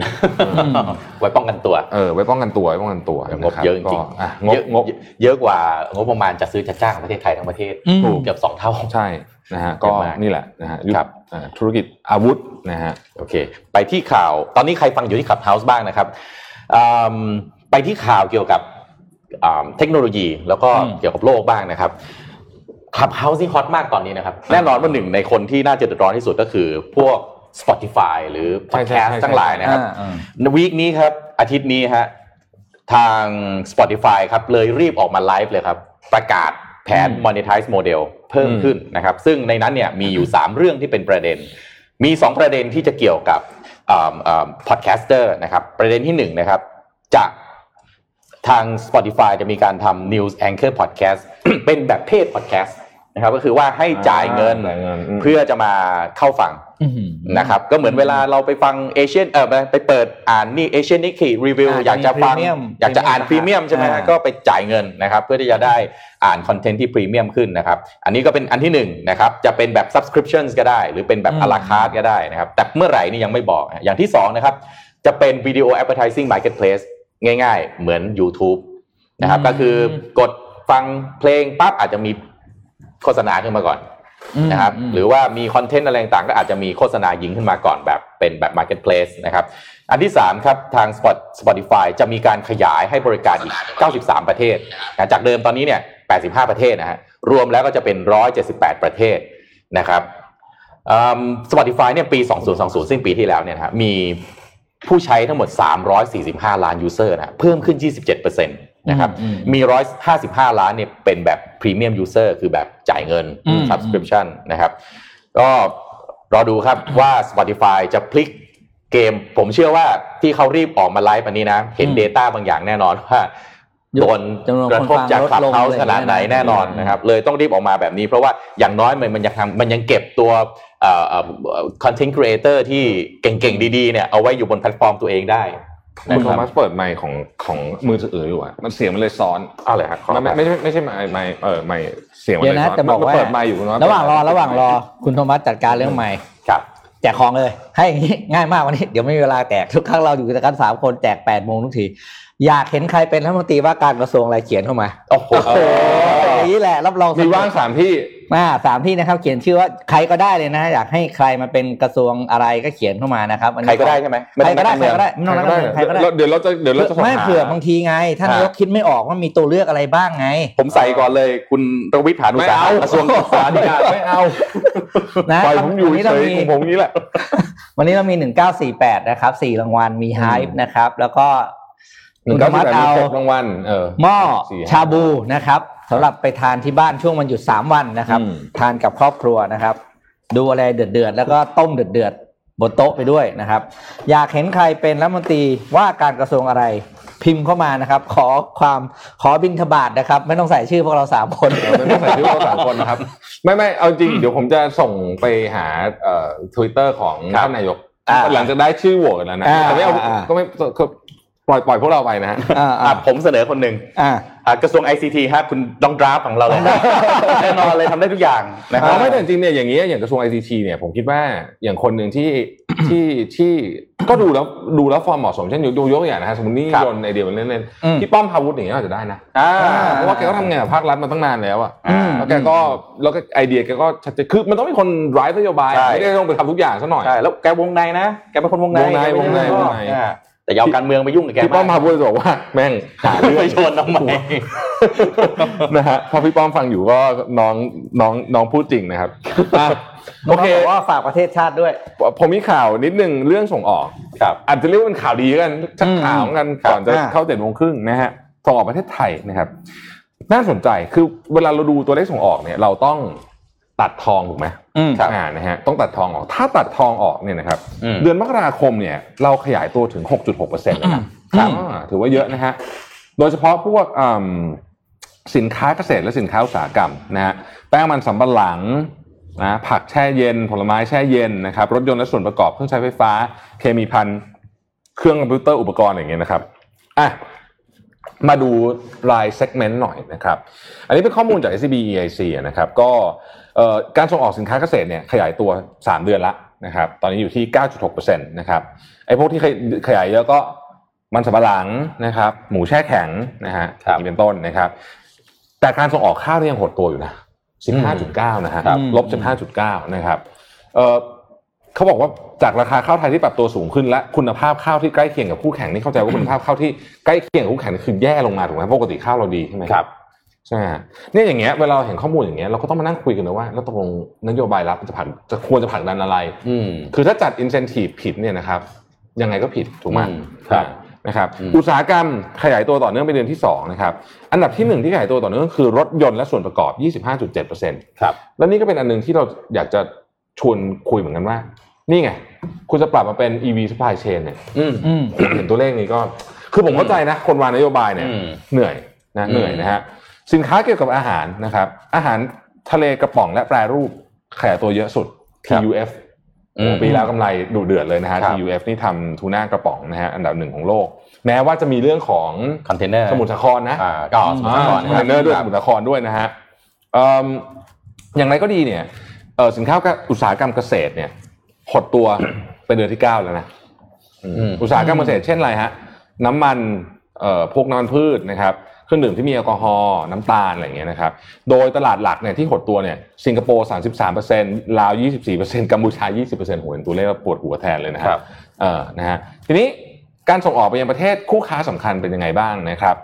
ไว้ป้องกันตัวเออไว้ป้องกันตัวไว้ป้องกันตัวงบเยอะจริงก็ะงเยบอะงบเยอะกว่างบประมาณจัดซื้อจัดจ้างของประเทศไทยทั้งประเทศอืมเกือบสองเท่าใช่นะฮะเยก็อะมากนี่แหละนะฮะยุท ธครับอ่าธุรกิจอาวุธนะฮะโอเค ไปที่ข่าวตอนนี้ใครฟังอยู่ที่ขับเฮาส์บ้างนะครับอืมไปที่ข่าวเกี่ยวกับอ่าเทคโนโลยีแล้วก็อืมเกี่ยวกับโลกบ้างนะครับ Clubhouse นี่ฮอตมากตอนนี้นะครับ แน่นอนว่าหนึ่งในคนที่น่าจะเดือดร้อนที่สุดก็คือพวก Spotify หรือใช่ใช่ podcast ใช่ทั้งหลายนะครับอ่าอ่าใน week นี้ครับ อาทิตย์นี้ฮะทาง Spotify ครับเลยรีบออกมาไลฟ์เลยครับ ประกาศแผนอืม monetize model เพิ่มอืมขึ้นนะครับ ซึ่งในนั้นเนี่ยมีอยู่ 3 เรื่องที่เป็นประเด็น มี 2 ประเด็นที่จะเกี่ยวกับpodcaster นะครับ ประเด็นที่1นะครับจะทาง Spotify จะมีการทำ News Anchor Podcast เป็นแบบเพศ podcast นะครับก็คือว่าให้จ่ายเงินจ่ายเงินอืมเพื่อจะมาเข้าฟังอื้อหือ นะครับก็เหมือนเวลาเราไปฟังเอเชียนเออไปไปเปิดอ่านนี่ Asian Nikkei Review อ่าอยากจะฟังมี premium อยากจะอ่านพรีเมียมใช่ไหมฮะอ่าก็ไปจ่ายเงินนะครับเพื่อที่จะได้อ่าน content ที่พรีเมียมขึ้นนะครับอันนี้ก็เป็นอันที่หนึ่งนะครับจะเป็นแบบ subscriptions ก็ได้ หรือเป็นแบบอืม a la carte ก็ได้นะครับแต่เมื่อไหร่นี่ยังไม่บอก อย่างที่สองนะครับจะเป็นวิดีโอ advertising marketplace ง่าย ๆ เหมือน YouTube นะครับอืมก็คือกดฟังเพลงปั๊บอาจจะมีโฆษณาขึ้นมาก่อน นะครับอืมหรือว่ามีคอนเทนต์อะไรต่างๆก็อาจจะมีโฆษณายิงขึ้นมาก่อนแบบเป็นแบบ Marketplace นะครับอันที่ 3 ครับ ทาง Spot Spotify จะมีการขยายให้บริการอีก 93 ประเทศนะจากเดิมตอนนี้เนี่ย 85 ประเทศนะฮะรวมแล้วก็จะเป็น 178 ประเทศนะครับอืม Spotify เนี่ยปี 2020ซึ่งปีที่แล้วเนี่ยนะฮะมีผู้ใช้ทั้งหมด 345 ล้าน user นะฮะเพิ่มขึ้น 27% นะครับอืมมี155ล้านเนี่ยเป็นแบบ Premium User คือแบบจ่ายเงินอืม Subscription นะครับ ก็รอดูครับว่า Spotify จะพลิกเกม ผมเชื่อว่าที่เขารีบออกมาไลฟ์อันนี้นะ เห็นอืม Data บางอย่างแน่นอนว่าโดนจำนวนกระทบจากคนฟังบลดลง Clubhouse ขนาดไหนอะไรอย่างเงี้ยแน่นอนอืมนะครับเลยต้องรีบออกมาแบบนี้ เพราะว่าอย่างน้อยมันมันยังทำมันยังเก็บตัวเอ่อเอ่อ content creator ที่เก่งๆ ดีๆเนี่ยเอาไว้อยู่บนแพลตฟอร์มตัวเองได้ คุณนะโทครับมัสเปิดไมค์ของของมือถืออยู่อะมันเสียงมันเลยซ้อนเอาเลยครับขอไม่ไม่ไม่ใช่ไม่ใช่ไมค์ไมค์เออไมค์เสียงมันเดี๋ยวเลยนะซ้อนจะบอกว่ามันเปิดไมค์อยู่คุณโทมัสระหว่างรอเปิดไมค์ระหว่างรอคุณโทมัสจัดการเรื่องใหม่ครับแจกของเลย ให้อย่างนี้ง่ายมากวันนี้เดี๋ยวไม่มีเวลาแจกทุกครั้งเราอยู่กันสามคนแจกแปดโมงทุกที อยากเห็นใครเป็นรัฐมนตรีว่าการกระทรวงอะไรเขียนเข้ามา โอ้โหโอ้อย่างนี้แหละรับรองมีว่างสามที่มาสามที่นะครับ เขียนชื่อว่าใครก็ได้เลยนะ อยากให้ใครมาเป็นกระทรวงอะไรก็เขียนเข้ามานะครับวันนี้ใครก็ได้ใช่ไหมใครก็ได้ไม่ใครต้องก็ได้ไม่ต้องนักการเมืองใครก็ได้เดี๋ยวเราจะเดี๋ยวเราจะสอบไม่หาเผื่อบางทีไงท่านฮะนายกคิดไม่ออกว่ามีตัวเลือกอะไรบ้างไง ผมใส่ก่อนเลยคุณรวิทย์หานุไม่สาหเอากระทรวงศึกษาธิการไม่เอานะปล่อยผมอยู่วันนี้เฉเรายมีของผมนี้แหละ วันนี้เรามีหนึ่งเก้าสี่แปดนะครับสี่รางวัลมีไฮป์นะครับ แล้วก็หนึ่งคุณเก้าธรรสิมับสแปดเอามีหกรางวัลเออหม้อสี่ห้าชาบูนะครับ สำหรับไปทานที่บ้านช่วงวันหยุดสามวันนะครับอืมทานกับครอบครัวนะครับ ดูอะไรเดือดๆแล้วก็ต้มเดือดๆบนโต๊ะไปด้วยนะครับ อยากเห็นใครเป็นรัฐมนตรีว่าการกระทรวงอะไรพิมพ์เข้ามานะครับ ขอความขอบินทบาทนะครับ ไม่ต้องใส่ชื่อพวกเราสามคนเออไม่ต้องใส่ชื่อเราสามคนนะครับ ไม่ไม่เอาจริงเดี๋ยวผมจะส่งไปหาเอ่อทวิตเตอร์ของครับท่านนายกอ่าหลังจากได้ชื่อโหวตกันแล้วนะอ่าแต่ไม่เอาอ่าก็ไม่ก็ปล่อยปล่อยพวกเราไปนะฮะอ่าอะอ่าผมเสนอคนหนึ่งอ่าอะ กระทรวง ICT ฮะคุณต้องดราฟของเราเลยแน่นอนเลยทำได้ทุกอย่างนะคอ๋รัอบไม่แต่จริงๆเนี่ยอย่างนี้ยอย่างกระทรวง ICT เนี่ยผมคิดว่าอย่างคนหนึ่งที่ที่ที่ก็ดูแล้วดูแล้วฟอร์มเหมาะสมเช่นยกยกตัวอย่างนะฮะสมมตินี่ครับโยนไอเดียมาเล่นอืมๆพี่ป้อมพาวุฒิอย่างเงี้ยอาจจะได้นะอ่าเพราะว่าแกก็ทำงานกับภาครัฐมาตั้งนานแล้วอะอืมแล้วแกก็แล้วก็ไอเดียแกก็ชัดเจนคือมันต้องมีคนร้ายนโยบายใช่ไม่ได้ต้องไปทำทุกอย่างซะหน่อยใช่แล้วแกวงในนะแกเป็นคนวงในวงในแกไม่วงในใช่วงในอ่า แต่อยาวการเมืองไปยุ่งกับแกพี่ป้อมพาวุฒิบอกว่า แม่งหาเรื่องเรื่ไปองชนทำไมนะฮะพอพี่ป้อมฟังอยู่ก็น้องน้องน้องพูดจริงนะครับอะโอเคบอกว่าฝากประเทศชาติด้วย ผมมีข่าวนิดนึงเรื่องส่งออกครับอาจจะเรียกว่าเป็นข่าวดีกันชักอืมข่าวกันครับก่อนจะอ่าเข้าเจ็ดโมงครึ่งนะฮะส่งออกประเทศไทยนะครับ น่าสนใจคือเวลาเราดูตัวเลขส่งออกเนี่ยเราต้อง ตัดทองถูกไหมอืมอ่านะฮะต้องตัดทองออก ถ้าตัดทองออกเนี่ยนะครับอืมเดือนมกราคมเนี่ยเราขยายตัวถึง 6.6เปอร์เซ็นต์นะครับอ่าถือว่าเยอะนะฮะโดยเฉพาะพวกอืมสินค้าเกษตรและสินค้าอุตสาหกรรมนะฮะแป้งมันสำปะหลังนะผักแช่เย็น ผลไม้แช่เย็นนะครับรถยนต์และส่วนประกอบเครื่องใช้ไฟฟ้า เคมีพันเครื่องคอมพิวเตอร์อุปกรณ์อย่างเงี้ยนะครับอะมาดูรายเซกเมนต์หน่อยนะครับ อันนี้เป็นข้อมูลจาก SCB EIC นะครับ ก็เอ่อ การส่งออกสินค้าเกษตรเนี่ยขยายตัว 3 เดือนละนะครับตอนนี้อยู่ที่ 9.6%นะครับไอ้พวกที่ขยายเยอะก็มันสำปะหลังนะครับหมูแช่แข็งนะฮะครับนี่เป็นต้นนะครับ แต่การส่งออกข้าวเนี่ยยังหดตัวอยู่นะ 15.9 นะฮะครับลบ 15.9 นะครับเอ่อเขาบอกว่าจากราคาข้าวไทยที่ปรับตัวสูงขึ้นและคุณภาพข้าวที่ใกล้เคียงกับคู่แข่งนี่เข้าใจว่าคุณภาพข้าวที่ใกล้เคียงกับคู่แข่งนี่คือแย่ลงมาถูกไหมปกติข้าวเราดีใช่ไหมครับ ใช่ไหมฮะเนี่ยอย่างเงี้ยเวลาเราเห็นข้อมูลอย่างเงี้ยเราก็ต้องมานั่งคุยกันนะว่าแล้วตกลงนโยบายรัฐจะผลักจะควรจะผลักดันอะไรอืมคือถ้าจัด incentive ผิดเนี่ยนะครับยังไงก็ผิดถูกไหมอืมครับนะครับอืมอุตสาหกรรมขยายตัวต่อเนื่องเป็นเดือนที่2นะครับอันดับที่หนึ่งที่ขยายตัวต่อเนื่องก็คือรถยนต์และส่วนประกอบ 25.7%ครับแล้วนี่ก็เป็นอันหนึงที่เราอยากจะชวนคุยเหมือนกันว่า นี่ไง คุณจะปรับมาเป็น EV supply chain เนี่ยอืมอืมผมเห็นตัวเลขนี้ก็ คือผมเข้าใจนะ คนวางนโยบายเนี่ยอืมเหนื่อยนะอืมเหนื่อยนะฮะ สินค้าเกี่ยวกับอาหารนะครับ อาหารทะเลกระป๋องและแปรรูปขยายตัวเยอะสุด TUF อืมปีแล้วกำไรดุเดือดเลยนะฮะครับ TUF นี่ทำทูน่ากระป๋องนะฮะอันดับหนึ่งของโลก แม้ว่าจะมีเรื่องของคอนเทนเนอร์สมุทรสาครนะอ่าก็สมุทรสาครคอนเทนเนอร์ด้วยสมุทรสาครด้วยนะฮะเอิ่มอย่างไรก็ดีเนี่ยเอ่อสินค้าอุตสาหกรรมเกษตรเนี่ยหดตัวเป็นเดือนที่เก้าแล้วนะอืมอืมอุตสาหกรรมเกษตรเช่นอะไรฮะน้ำมันเอ่อพวกน้ำมันพืชนะครับ เครื่องดื่มที่มีแอลกอฮอล์น้ำตาลอะไรอย่างเงี้ยนะครับ โดยตลาดหลักเนี่ยที่หดตัวเนี่ยสิงคโปร์ 33%ลาว 24%กัมพูชา 20%โหเห็นตัวเลขแล้วปวดหัวแทนเลยนะคครัรับบเออนะฮะทีนี้การส่งออกไปยังประเทศคู่ค้าสำคัญเป็นยังไงบ้างนะครับ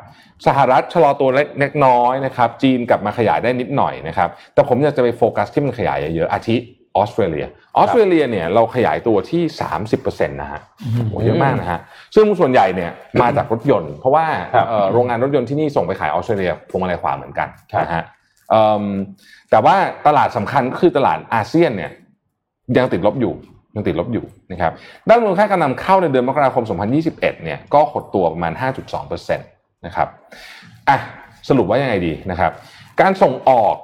สหรัฐชะลอตัวเล็กน้อยนะครับจีนกลับมาขยายได้นิดหน่อยนะครับแต่ผมอยากจะไปโฟกัสที่มันขยายเยอะๆอาทิ ออสเตรเลียออสเตรเลียเนี่ยเราขยายตัวที่ 30%นะฮะโหเยอะมากนะฮะซึ่งส่วนใหญ่เนี่ยมาจากรถยนต์ เพราะว่าครับเอ่อโรงงานรถยนต์ที่นี่ส่งไปขายออสเตรเลียพวงมาลัยขวาเหมือนกันครับนะฮะเอิ่มแต่ว่าตลาดสำคัญก็คือตลาดอาเซียนเนี่ยยังติดลบอยู่ยังติดลบอยู่นะครับด้านมูลค่าการนำเข้าในเดือนมกราคม 2021 เนี่ยก็หดตัวประมาณ 5.2%นะครับอะสรุปว่ายังไงดีนะครับ การส่งออก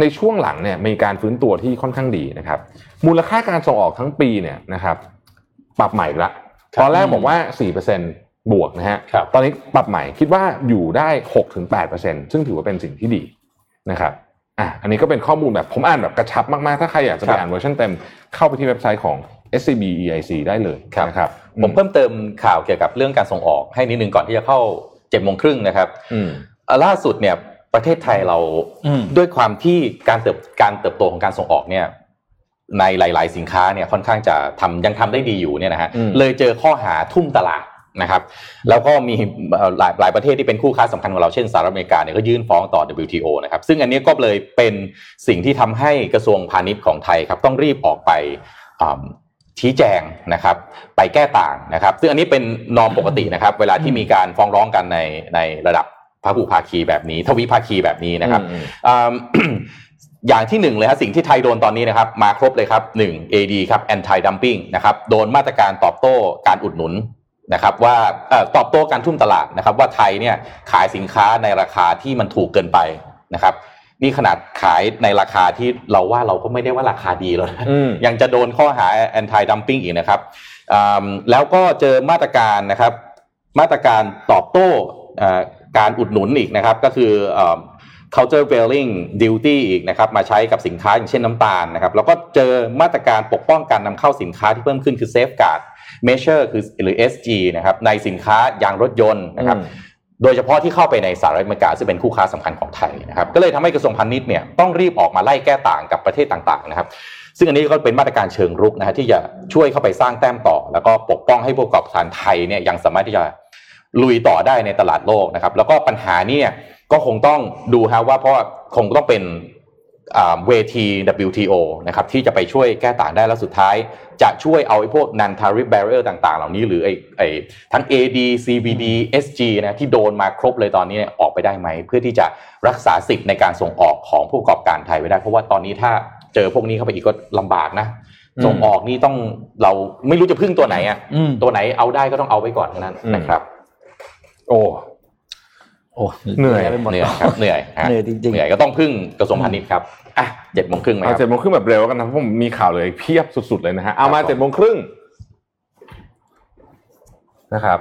ในช่วงหลังเนี่ยมีการฟื้นตัวที่ค่อนข้างดีนะครับ มูลค่าการส่งออกทั้งปีเนี่ยนะครับ ปรับใหม่อีกละครับตอนแรกบอกว่า 4%บวกนะฮะครับตอนนี้ปรับใหม่คิดว่าอยู่ได้ 6-8%ซึ่งถือว่าเป็นสิ่งที่ดีนะครับอะอันนี้ก็เป็นข้อมูลแบบผมอ่านแบบกระชับมาก ๆ ถ้าใครอยากจะไปครับอ่านเวอร์ชันเต็มเข้าไปที่เว็บไซต์ของ SCB EIC ได้เลยครับนะครับ ผมเพิ่มเติมข่าวเกี่ยวกับเรื่องการส่งออกให้นิดนึงก่อนที่จะเข้าเจ็ดโมงครึ่งนะครับอืมอ่าล่าสุดเนี่ย ประเทศไทยเราอืมด้วยความที่การเติบการเติบโตของการส่งออกเนี่ยในหลาย ๆ สินค้าเนี่ยค่อนข้างจะทำยังทำได้ดีอยู่เนี่ยนะฮะอืมเลยเจอข้อหาทุ่มตลาดนะครับแล้วก็มีเอ่อหลายหลายประเทศที่เป็นคู่ค้าสำคัญของเราเช่นสหรัฐอเมริกาเนี่ยก็ยื่นฟ้องต่อ WTO นะครับซึ่งอันนี้ก็เลยเป็นสิ่งที่ทำให้กระทรวงพาณิชย์ของไทยครับต้องรีบออกไปอ่าชี้แจงนะครับ ไปแก้ต่างนะครับ ซึ่งอันนี้เป็นนอมปกตินะครับ เวลาที่มีการฟ้องร้องกันในในระดับ พหุภาคีแบบนี้ ทวิภาคีแบบนี้นะครับอืมอ่าอย่างที่หนึ่งเลยครับสิ่งที่ไทยโดนตอนนี้นะครับ มาครบเลยครับหนึ่ง AD ครับ anti dumping นะครับโดนมาตรการตอบโต้การอุดหนุนนะครับว่าเอ่อตอบโต้การทุ่มตลาดนะครับ ว่าไทยเนี่ยขายสินค้าในราคาที่มันถูกเกินไปนะครับ นี่ขนาดขายในราคาที่เราว่าเราก็ไม่ได้ว่าราคาดีแล้วนะอืมยังจะโดนข้อหา anti dumping อีกนะครับอ่าแล้วก็เจอมาตรการนะครับ มาตรการตอบโต้เอ่อ การอุดหนุนอีกนะครับ ก็คืออ countervailing duty อีกนะครับมาใช้กับสินค้าอย่างเช่นน้ำตาลนะครับแล้วก็เจอมาตรการปกป้องการนำเข้าสินค้าที่เพิ่มขึ้นคือ safeguard measure คือหรือ SG นะครับในสินค้ายางรถยนต์นะครับโดยเฉพาะที่เข้าไปในสหรัฐอเมริกาซึ่งเป็นคู่ค้าสำคัญของไทยนะครับก็เลยทำให้กระทรวงพาณิชย์เนี่ยต้องรีบออกมาไล่แก้ต่างกับประเทศต่างๆนะครับ ซึ่งอันนี้ก็เป็นมาตรการเชิงรุกนะฮะที่จะช่วยเข้าไปสร้างแต้มต่อ แล้วก็ปกป้องให้ผู้ประกอบการไทยเนี่ยยังสามารถที่จะ ลุยต่อได้ในตลาดโลกนะครับ แล้วก็ปัญหานี้เนี่ยก็คงต้องดูฮะว่าเพราะว่าคงต้องเป็นอ่าเวที WTO นะครับที่จะไปช่วยแก้ต่างได้แล้วสุดท้าย จะช่วยเอาไอ้พวก non tariff barrier ต่าง ๆ เหล่านี้หรือไอ้ไอ้ทั้ง AD CBD SG นะที่โดนมาครบเลยตอนนี้เนี่ยออกไปได้ไหม เพื่อที่จะรักษาสิทธิ์ในการส่งออกของผู้ประกอบการไทยไว้ได้ เพราะว่าตอนนี้ถ้าเจอพวกนี้เข้าไปอีกก็ลำบากนะอืมส่งออกนี่ต้องเราไม่รู้จะพึ่งตัวไหนอะอืมตัวไหนเอาได้ก็ต้องเอาไว้ก่อนเท่านั้นนะครับ โอ้โอ้เหนื่อยไปหมดเหนื่อยครับเหนื่อยฮะเหนื่อยจริงๆเหนื่อยก็ต้องพึ่งกระทรวงพาณิชย์ครับอะเจ็ดโมงครึ่งไหมคเอารับเจ็ดโมงครึ่งแบบเร็วแล้วกันนะเพราะผมมีข่าวเลยเพียบสุดๆเลยนะฮะเอามาครับผมเจ็ดโมงครึ่งนะครับ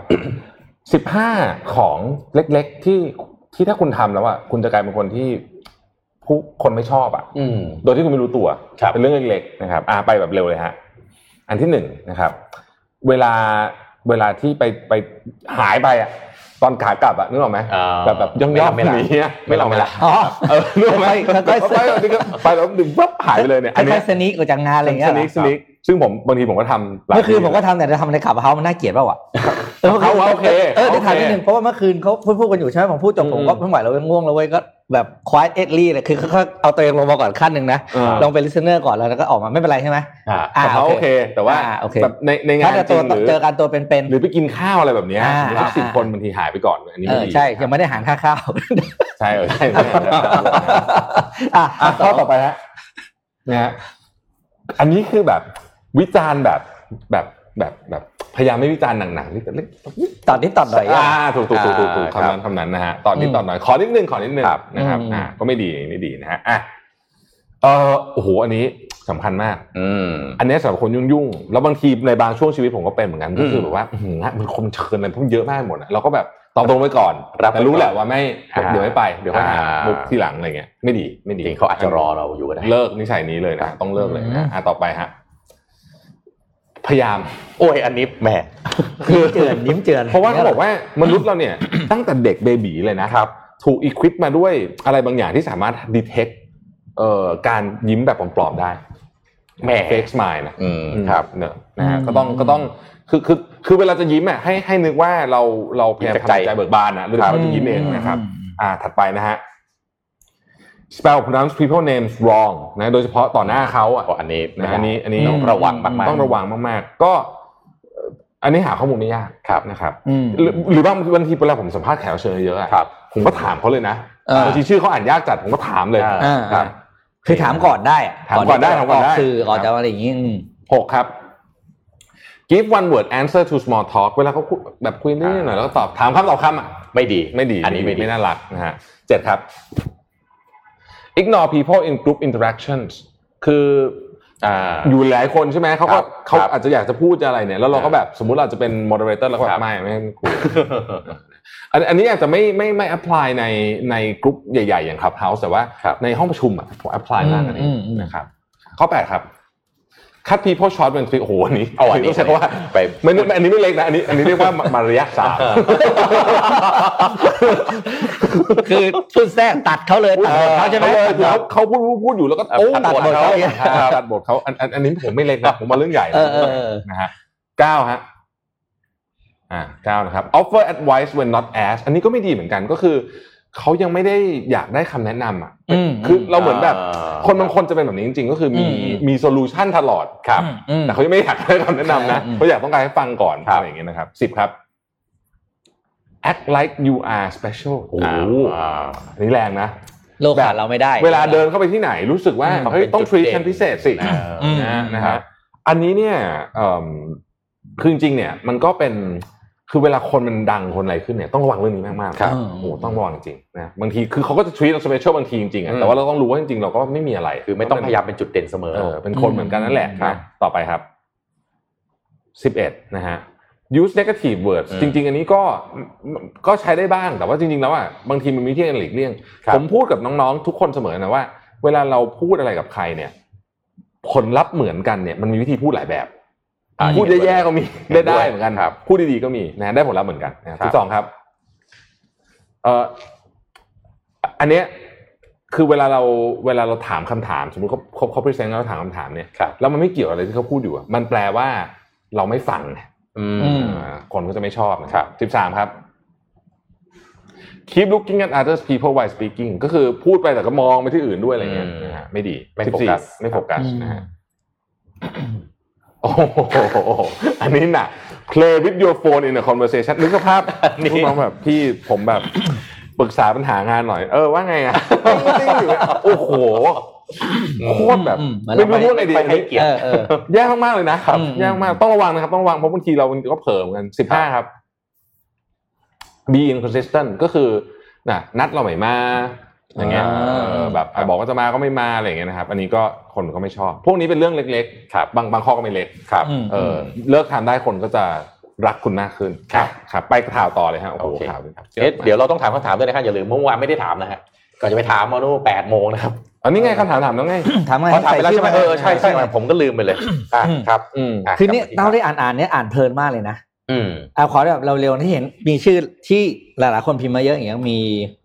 สิบห้าของเล็กๆที่ที่ถ้าคุณทำแล้วอะคุณจะกลายเป็นคนที่ผู้คนไม่ชอบอะอืมโดยที่คุณไม่รู้ตัวครับเป็นเรื่องเล็กๆนะครับอ่าไปแบบเร็วเลยฮะอันที่หนึ่งนะครับ เวลาเวลาที่ไปไปหายไปอะ ตอนขากลับอะนึกออกไหมอ่าแบบแบบย่องไม่ย่อละงไม่ละหนีอะไม่หลับไม่ไม่ละละอ๋อเออนึกออกไหมค่อยๆไปแล้วนี่ก็ไปแล้วดึงปั๊บหายไปเลยเนี่ยคอันเนี้ล้ายยๆสนิกออกจากงานอะไรอย่างเงี้สยเหรนิอกสนิก ซึ่งผมบางทีผมก็ทำหลายเมื่อคืนทีผมก็ทำแต่จะทำในขับเฮามันน่าเกลียดเปล่าวะเออเขาว่าโอเคเออเดี๋ยวถามโอเคนิดนึงเพราะว่าเมื่อคืนเขาพูดพูดกันอยู่ใช่ไหมผมพูดจบผมก็อืมไม่ไหวแล้วเว้ยง่วงแล้วเว้ยก็แบบควายเอ็ดลี่เลยคือเขาเอาตัวเองลงมาก่อนขั้นหนึ่งนะเออลงเป็นลิสเนอร์ก่อนแล้วก็ออกมาไม่เป็นไรใช่ไหมอ่าอ่าแต่เขาโอเค แต่ว่าอ่าโอเคแบบในในงาถ้านจะจตัริวงหรือเจอกันตัวเป็นหรือไปกินข้าวอะไรแบบเนี้ยอ่าหรือสักสิบคนบางทีหายไปก่อนอันนี้ๆเอไม่อดีใช่ยังไม่ได้หารค่าข้าวใช่เออใช่ใช่ใช่อะอะข้อต่อไปฮะนะฮะอันนี้คือแบบ วิจารณ์แบบแบบแบบแบบพยายามไม่วิจารณ์หนักๆนี่แต่เล็กตอนนี้ตอนหน่อยอ่าถูกถูกถูกถูกถูกอ่าคำนั้นคำนั้นนะฮะตอนนี้อืมตอนหน่อยขอนิดนึงขอนิดนึงครับนะครับอืมอ่าก็ไม่ดีไม่ดีนะฮะอะเออโอ้โหอันนี้สำคัญมาก อืมอันนี้สำหรับคนยุ่งๆ แล้วบางทีในบางช่วงชีวิตผมก็เป็นเหมือนกันอืมก็คือแบบว่าอื้อหือมันคนเชิญอะไรพวกเยอะมากหมดอะเราก็แบบตอบตรงไว้ก่อนรับแต่รู้ไว้ก่อนแหละว่าไม่อ่าเดี๋ยวไม่ไปเดี๋ยวค่อยหาอ่ามุกที่หลังอะไรเงี้ยไม่ดีไม่จดีริงเขาอาจจะรอเราอยู่ก็ได้เลิกนิสัยนี้เลยนะต้องเลิกเลยนะอะต่อไปฮะ พพยายาม โอ้ยอันนี้แหมยิ้มเจือนยิ้มเจือนเพราะว่าเขาบอกว่ามนุษย์เราเนี่ย ตั้งแต่เด็กเบบีเลยนะครับ ถูกอีควิปมาด้วยอะไรบางอย่างที่สามารถดีเทคเอ่อการยิ้มแบบปลอมๆได้แหมเฟกสมายนะอืมครับเนอะนะฮะก็ต้องก็ต้องคือคือคือเวลาจะยิ้มอะให้ให้นึกว่าเราเราพยายามยิ้มจากทำใจใจเบิกบานอะหรือเราจะยิ้มเองนะครับ อ่าถัดไปนะฮะ spell pronounce people names wrong นะโดยเฉพาะต่อหน้าเขาอะก็อันนี้นะอันนี้อันนี้ต้องระวังมากๆต้องระวังมากๆ ก็เอ่ออันนี้หาข้อมูลไม่ยากครับนะครับอืมหรือหรือบางบางทีเวลาผมสัมภาษณ์แขกรับเชิญเยอะๆอะครับผมก็ถามเขาเลยนะเออบางทีชื่อเขาอ่านยากจัดผมก็ถามเลยอ่าอ่าครับคือถามก่อนได้ะถามก่อนได้ที่จะถามก่อนได้สื่อออกจากอะไรอย่างงี้อืมหกครับ give one word answer to small talk เวลาเขาคุยแบบคุยนิดหน่อยแล้วก็ตอบถามคำตอบคำอะไม่ดีไม่ดี อันนี้ไม่ดีไม่น่ารักนะฮะเจ็ดครับ ignore people in group interactions คืออ่าอยู่หลายคนใช่ไหมเขาคก็รับเขาครับอาจจะอยากจะพูดจะอะไรเนี่ยแล้วเราก็ครับแบบสมมุติเราจะเป็น moderator แล้วก็แบครับบไม่ไม่ให้คุยอันอันนี้อาจจะไม่ไม่ไม่ apply ในในกลุ่มใหญ่ ๆ อย่าง Clubhouse แต่ว่าครับในห้องประชุมอะผม apply มากอันนี้อืมอืมนะครับข้อแปดครับ cut people short when speak โอ้โหอันนี้เอาอันนี้ต้องใช้คำว่าไปไม่ไม่อันนี้ไม่เล็กนะอันนี้อันนี้เรียกว่ามารยาทสามคือพูดแทรกตัดเขาเลยตัดบทเขาใช่ไหมเขาเขาพูดพูดพูดอยู่แล้วก็โอ้ตัดตัดบบททเขาเขาตัดบทเขาอันอันอันนี้ผมไม่เล็กนะผมมาเรื่องใหญ่เออเออเออนะฮะเก้าฮะอ่าเก้านะครับ offer advice when not asked อันนี้ก็ไม่ดีเหมือนกันก็คือ เขายังไม่ได้อยากได้คำแนะนำอะอืมคือเราเหมือนแบบอ่าคนบางคนจะเป็นแบบนี้จริง ๆ ก็คือมีอืมมี solution ตลอดครับอืมแต่เขายังไม่อยากได้คำแนะนำนะอืมเขาอยากต้องการให้ฟังก่อนครับอะไรอย่างเงี้ยนะครับสิบครับ act like you are special โอ้โหอ่าอันนี้แรงนะโลกขาดเราไม่ได้ เวลาเดินเข้าไปที่ไหนรู้สึกว่าต้องเฮ้ยเป็นจุดเด่น treat ฉันพิเศษสิอ่าอืมนะนะครับอันนี้เนี่ยเอิ่มคือจริงๆเนี่ยมันก็เป็น คือเวลาคนมันดังคนอะไรขึ้นเนี่ยต้องระวังเรื่องนี้มากๆครับโอ้โหต้องระวังจริงๆนะบางทีคือเขาก็จะ treat เรา special บางทีจริงๆอะอืมแต่ว่าเราต้องรู้ว่าจริงๆเราก็ไม่มีอะไร คือไม่ต้องพยายามเป็นจุดเด่นเสมอเออเป็นคนเหมือนกันนั่นแหละนะครับต่อไปครับสิบเอ็ดนะฮะ use negative words อืมจริง ๆ อันนี้ก็ก็ใช้ได้บ้างแต่ว่าจริง ๆ แล้วอะบางทีมันมีที่การหลีกเลี่ยงครับผมพูดกับน้องๆ ทุกคนเสมอนะว่า เวลาเราพูดอะไรกับใครเนี่ย ผลลัพธ์เหมือนกันเนี่ยมันมีวิธีพูดหลายแบบอ่า พูดแย่ๆก็มีเห็ได้นด้วยได้เหมือนกันครับพูดดีๆก็มีนะได้ผลลัพธ์เหมือนกันนะครับครับที่สองครับเอ่ออันเนี้ยคือเวลาเราเวลาเราถามคำถาม สมมติเขาเขาเขาพรีเซนต์แล้วเราถามคำถามเนี่ยครับแล้วมันไม่เกี่ยวอะไรที่เขาพูดอยู่อะมันแปลว่าเราไม่ฟังไงอือืมมอ่าคนก็จะไม่ชอบนะครับสิบสามครับ keep looking at others people while speaking ก็คือพูดไปแต่ก็มองไปที่อื่นด้วยอะไรเงี้ยอืมนะฮะไม่ดีไม่สิบโฟสี่กัสไม่โฟกัสอืมนะฮะ โอ้โหอันนี้หนัก play with your phone in a conversation นึกสภาพนี่พูดมาแบบพี่ผมแบบปรึกษาปัญหางานหน่อย เออว่าไงอะติ้งๆอยู่เนี่ยโอ้โหโคตรแบบอืมไม่รู้พูดอะไรดีไม่ให้เกียรเอติอเออแย่มากๆเลยนะครับอืมแย่มากๆต้องระวังนะครับ ต้องระวังเพราะบางทีเราก็เผลอเหมือนกันสิบห้าครับ be inconsistent ก็คือน่ะนัดเราไม่มา อย่างเงี้ยอ่าเออแบบอะบอกว่าจะมาก็ไม่มาอะไรอย่างเงี้ยนะครับ อันนี้ก็คนก็ไม่ชอบ พวกนี้เป็นเรื่องเล็กๆครับบางบางข้อก็ไม่เล็กครับอืมเออเลิกทำได้คนก็จะรักคุณมากขึ้นครับครับไปข่าวต่อเลยฮะโอ้โหโอเคข่าวดีครับเอ๊ะเดี๋ยวเราต้องถามคำถามด้วยนะครับอย่าลืมเมื่อวานไม่ได้ถามนะฮะก่อนจะไปถามมาโน่แปดโมงนะครับอันนี้ไงคำถามถามแล้วไงถามไงพอถามไปแล้วใช่ไหมส่เอชื่อใช่ใช่ผมก็ลืมไปเลยอะครับอืมะคือเนี่ยกลัเราบมาที่ได้อ่านอ่านเนี่ยอ่านเพลินมากเลยนะ อืมเอาขอแบบเราเร็วๆที่เห็นมีชื่อที่หลายๆคนพิมพ์มาเยอะอย่างเงี้ยมี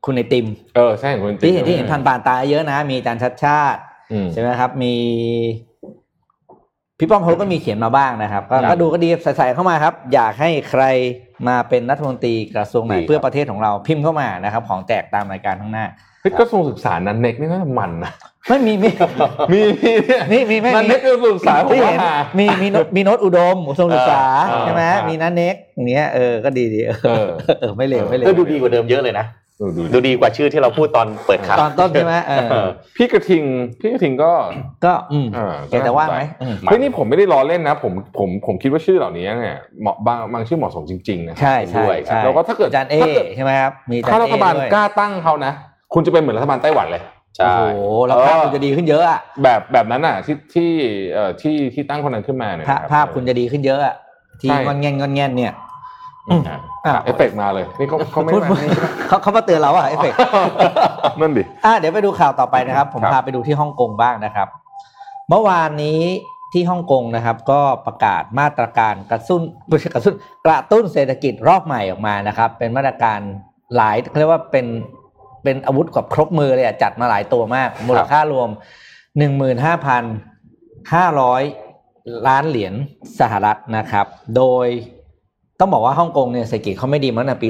คุณไอติม เออใช่คุณที่เห็นที่เห็นผ่านผ่านๆตาเยอะนะ มีอาจารย์ชัดชาติอืมใช่ไหมครับ มีพี่ป้อมพลก็มีเขียนมาบ้างนะครับ ก็ครับก็ดูก็ดีใส่ๆเข้ามาครับ อยากให้ใครมาเป็นรัฐมนตรีกระทรวงไหนดีครับเพื่อประเทศของเราพิมพ์เข้ามานะครับ ของแจกตามรายการข้างหน้าเฮ้ย กระทรวงศึกษานั้นเน็กนี่น่าจะมันนะไม่มีมีมีมีเนี่ยนี่มีไม่นันมีเน็กกระทรวงศึกษาผมที่ว่าเห็นหามีมีโน้ตมีโน้ตอุดมอุดมศึกษาเออใช่ไหมครับมีนันเน็กอย่างเงี้ยเออก็ดีดีเอเอออเออไม่เลวไม่เลเอวอดูดีกว่าเดิมเยอะเลยนะดูดูดูดีกว่าชื่อที่เราพูดตอนเปิดข่าวตอนต้นใช่ไหมเออเออพี่กระทิงพี่กระทิงก็ก็อืมเออแกจะว่างไหมอืมเฮ้ยนี่ผมไม่ได้ล้อเล่นนะ ผมผมผมคิดว่าชื่อเหล่านี้เนี่ยเหมาะบางบางชื่อเหมาะสมจริงๆนะใช่ใช่ด้วยใช่แล้วก็ถ้าเกิดอาจารย์เอถ้าเกิดใช่ไหมครับมีอาจารถ้าย์รัเอฐบาลด้วยกล้าตั้งเขานะ คุณจะเป็นเหมือนรัฐบาลไต้หวันเลยใช่โอ้โหแล้วภาพคุณจะดีขึ้นเยอะอะแบบแบบนั้นอะที่ที่เอ่อที่ที่ตั้งคนนั้นขึ้นมาเนี่ยภาพนะครับภาพคุณจะดีขึ้นเยอะอะที่ใช่งอนแงนงอนแงนเนี่ยอืมอะเอฟเฟกต์มาเลยนี่เขาเขาไม่พูดมาพูดเขาเขามาเตือนเราอะเอฟเฟกต์นั่นดิอะเดี๋ยวไปดูข่าวต่อไปนะครับ ผมครับพาไปดูที่ฮ่องกงบ้างนะครับ เมื่อวานนี้ที่ฮ่องกงนะครับ ก็ประกาศมาตรการกระตุ้นไม่ใช่กระตุ้นกระตุ้นเศรษฐกิจรอบใหม่ออกมานะครับ เป็นมาตรการหลายเขาเรียกว่าเป็น เป็นอาวุธกับครบมือเลยอะจัดมาหลายตัวมาก มูลค่ารวมหนึ่งหมื่นห้าพันห้าร้อยล้านเหรียญสหรัฐนะครับ โดยต้องบอกว่าฮ่องกงเนี่ยเศรษฐกิจเขาไม่ดีมาตั้งแต่ปี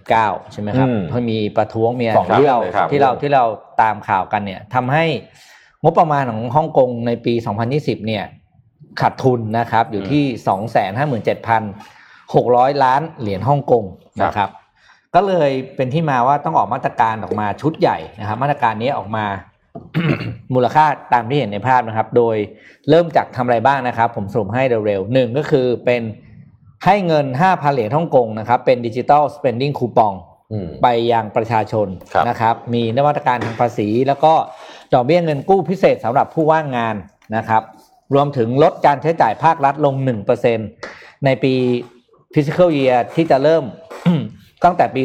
2019 ใช่ไหมครับอืมเพราะมีประท้วงมีอะไรสองเรื่องที่เราเลยครับที่เราที่เราตามข่าวกันเนี่ยทำให้งบประมาณของฮ่องกงในปี 2020 เนี่ยขาดทุนนะครับอยู่ที่ 257,600 ล้านเหรียญฮ่องกงนะครับ ก็เลยเป็นที่มาว่าต้องออกมาตรการออกมาชุดใหญ่นะครับมาตรการนี้ออกมามูลค่าตามที่เห็นในภาพนะครับ โดยเริ่มจากทำอะไรบ้างนะครับ ผมสรุปให้เร็วๆหนึ่งก็คือเป็นให้เงิน 5,000 เหรียญฮ่องกงนะครับ เป็นดิจิ t a ลสเปนดิ้งคูปองอืมไปยังประชาชนครับนะครับ มีนวัตกรรมทางภาษี แล้วก็ดอกเบี้ยเงินกู้พิเศษสำหรับผู้ว่างงานนะครับ รวมถึงลดการใช้จ่ายภาครัฐลง 1%ในปี fiscal year ที่จะเริ่ม ตั้งแต่ปี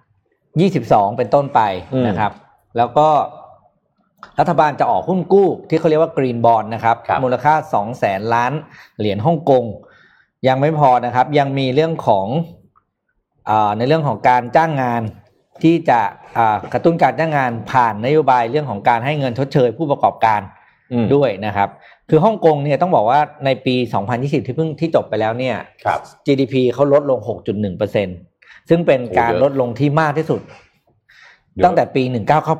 2022 เป็นต้นไปนะครับ แล้วก็รัฐบาลจะออกหุ้นกู้ที่เขาเรียกว่า Green Bond นะครับครับมูลค่า 2 แสนล้านเหรียญฮ่องกง ยังไม่พอนะครับ ยังมีเรื่องของอาในเรื่องของการจ้างงานที่จะอ่ากระตุ้นการจ้างงานผ่านนโยบายเรื่องของการให้เงินชดเชยผู้ประกอบการอืมด้วยนะครับ คือฮ่องกงเนี่ยต้องบอกว่าในปี 2020 ที่เพิ่งที่จบไปแล้วเนี่ยครับ GDP เขาลดลง 6.1%ซึ่ งเป็นการโอ้เยอะลดลงที่มากที่สุด ตั้งแต่ปี